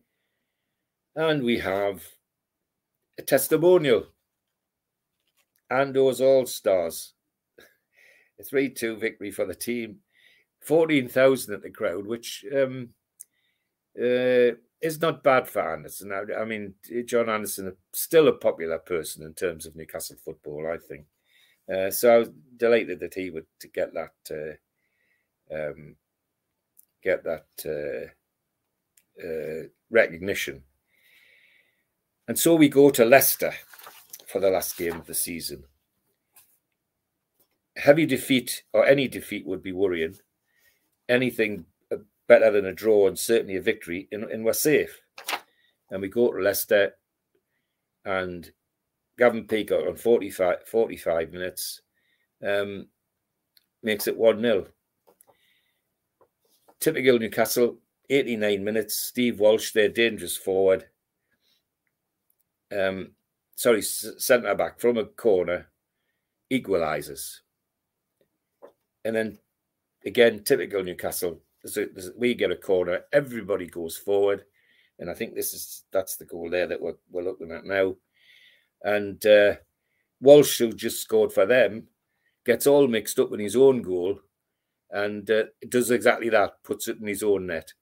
and we have a testimonial. And those all stars, a three-two victory for the team, fourteen thousand at the crowd, which um, uh, is not bad for Anderson. I, I, mean, John Anderson is still a popular person in terms of Newcastle football, I think. Uh, so I was delighted that he would to get that uh, um, get that uh, uh, recognition. And so we go to Leicester for the last game of the season. Heavy defeat or any defeat would be worrying. Anything better than a draw and certainly a victory, and, and we're safe. And we go to Leicester, and Gavin Peacock on 45, 45 minutes um, makes it 1 0. Typical Newcastle, 89 minutes. Steve Walsh, their dangerous forward. Um, sorry, centre back from a corner, equalises. And then again, typical Newcastle, there's, we get a corner, everybody goes forward, and I think this is that's the goal there that we're, we're looking at now. And uh, Walsh, who just scored for them, gets all mixed up in his own goal, and uh, does exactly that, puts it in his own net,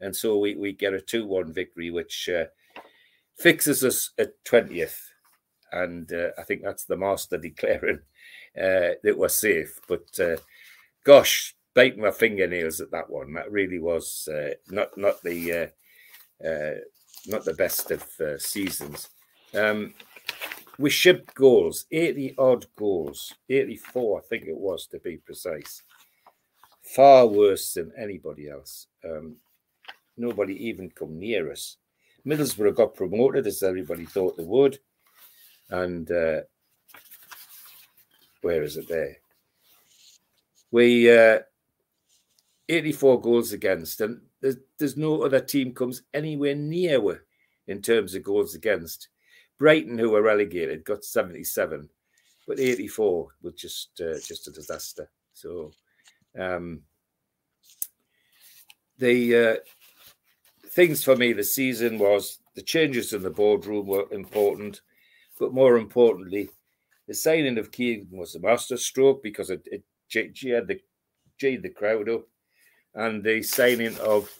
and so we we get a two-one victory, which uh, fixes us at twentieth, and uh, I think that's the master declaring uh, that we're safe. But uh, gosh, biting my fingernails at that one. That really was uh, not not the uh, uh, not the best of uh, seasons. Um, we shipped goals, 80 odd goals, 84, I think it was to be precise. Far worse than anybody else. Um, nobody even come near us. Middlesbrough got promoted as everybody thought they would. And uh, where is it there? We uh, 84 goals against, and there's, there's no other team comes anywhere near in terms of goals against. Brighton, who were relegated, got 77, but 84 was just uh, just a disaster. So um, the uh, things for me this season was the changes in the boardroom were important, but more importantly, the signing of Keegan was a masterstroke because it, it had the the crowd up, and the signing of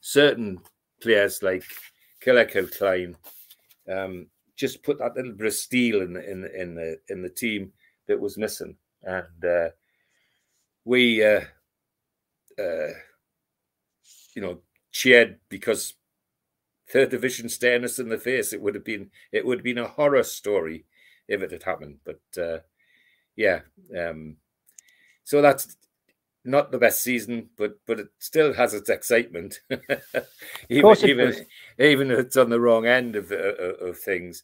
certain players like Kilcline um, just put that little bit of steel in the in the, in the in the team that was missing, and uh, we, uh, uh, you know, cheered because third division staring us in the face. It would have been it would have been a horror story if it had happened, but uh, yeah. Um, so that's not the best season, but but it still has its excitement, even even, even if it's on the wrong end of of, of things.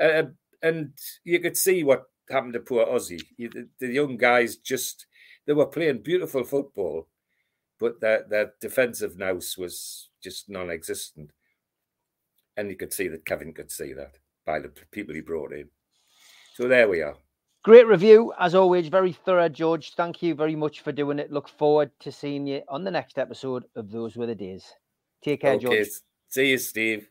Uh, and you could see what happened to poor Ossie. The, the, young guys just they were playing beautiful football, but that that defensive nous was just non-existent. And you could see that Kevin could see that by the people he brought in. So there we are. Great review, as always. Very thorough, George. Thank you very much for doing it. Look forward to seeing you on the next episode of Those Were the Days. Take care, okay. George. See you, Steve.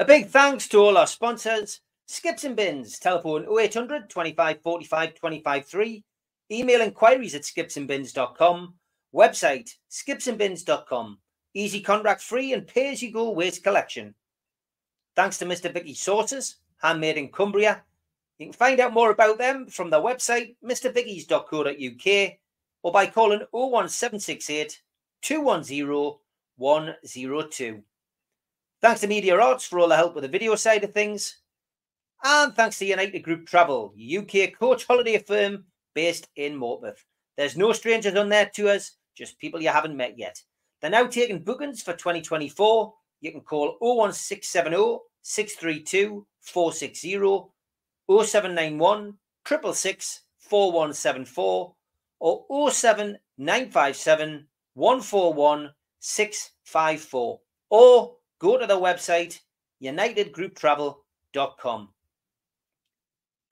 A big thanks to all our sponsors Skips and Bins, telephone 0800 25 45 25 3, email inquiries at skipsandbins.com, website skipsandbins.com, easy contract free and pay as you go waste collection. Thanks to Mr. Biggie Sauces, handmade in Cumbria you can find out more about them from their website, mrbiggies.co.uk, or by calling 01768 210 102. Thanks to Media Arts for all the help with the video side of things. And thanks to United Group Travel, UK coach holiday firm based in Morpeth. There's no strangers on their tours, just people you haven't met yet. They're now taking bookings for 2024. You can call 01670 632 460 0791 666 4174 or 07957 141 654 or go to the website unitedgrouptravel.com.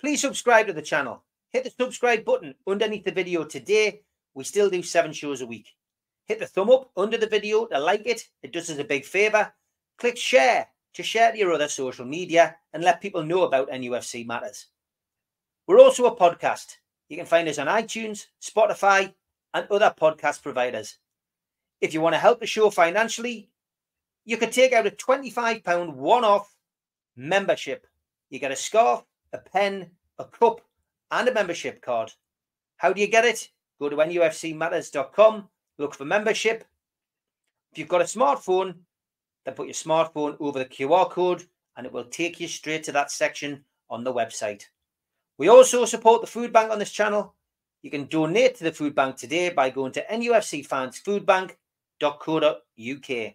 Please subscribe to the channel. Hit the subscribe button underneath the video today. We still do seven shows a week. Hit the thumb up under the video to like it. It does us a big favor. Click share to share to your other social media and let people know about NUFC matters. We're also a podcast. You can find us on iTunes, Spotify, and other podcast providers. If you want to help the show financially, you can take out a £25 one off membership. You get a scarf, a pen, a cup, and a membership card. How do you get it? Go to nufcmatters.com, look for membership. If you've got a smartphone, then put your smartphone over the QR code and it will take you straight to that section on the website. We also support the food bank on this channel. You can donate to the food bank today by going to nufcfansfoodbank.co.uk.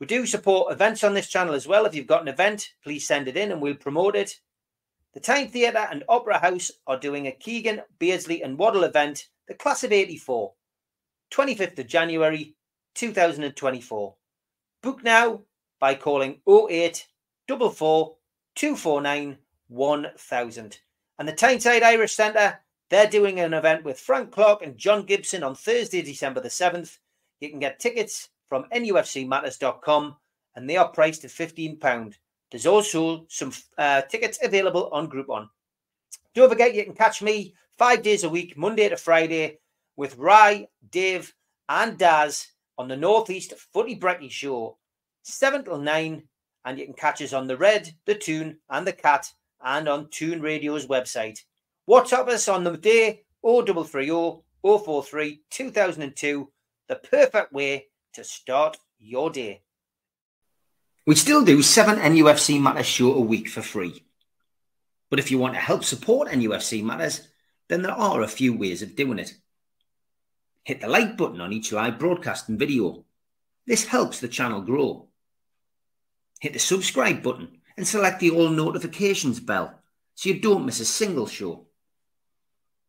We do support events on this channel as well. If you've got an event, please send it in and we'll promote it. The Tyne Theatre and Opera House are doing a Keegan, Beardsley and Waddle event, the Class of 84, 25th of January 2024. Book now by calling 08 249 1000. And the Tyneside Irish Centre, they're doing an event with Frank Clark and John Gibson on Thursday, December the 7th. You can get tickets from nufcmatters.com and they are priced at £15. There's also some uh, tickets available on Groupon. Don't forget, you can catch me five days a week, Monday to Friday, with Rye, Dave, and Daz on the Northeast Footy Brekkie Show, 7 till 9. And you can catch us on the Red, the Toon, and the Cat, and on Toon Radio's website. WhatsApp us on the day 0330 043 2002, the perfect way to start your day. We still do seven NUFC Matters show a week for free. But if you want to help support NUFC Matters, then there are a few ways of doing it. Hit the like button on each live broadcast and video. This helps the channel grow. Hit the subscribe button and select the all notifications bell so you don't miss a single show.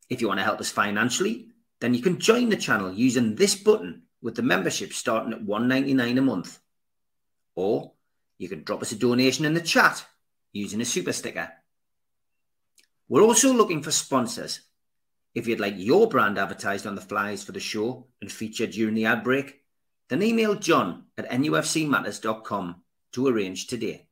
If you want to help us financially, then you can join the channel using this button with the membership starting at $1.99 a month. Or you can drop us a donation in the chat using a super sticker. We're also looking for sponsors. If you'd like your brand advertised on the flyers for the show and featured during the ad break, then email john at nufcmatters.com to arrange today.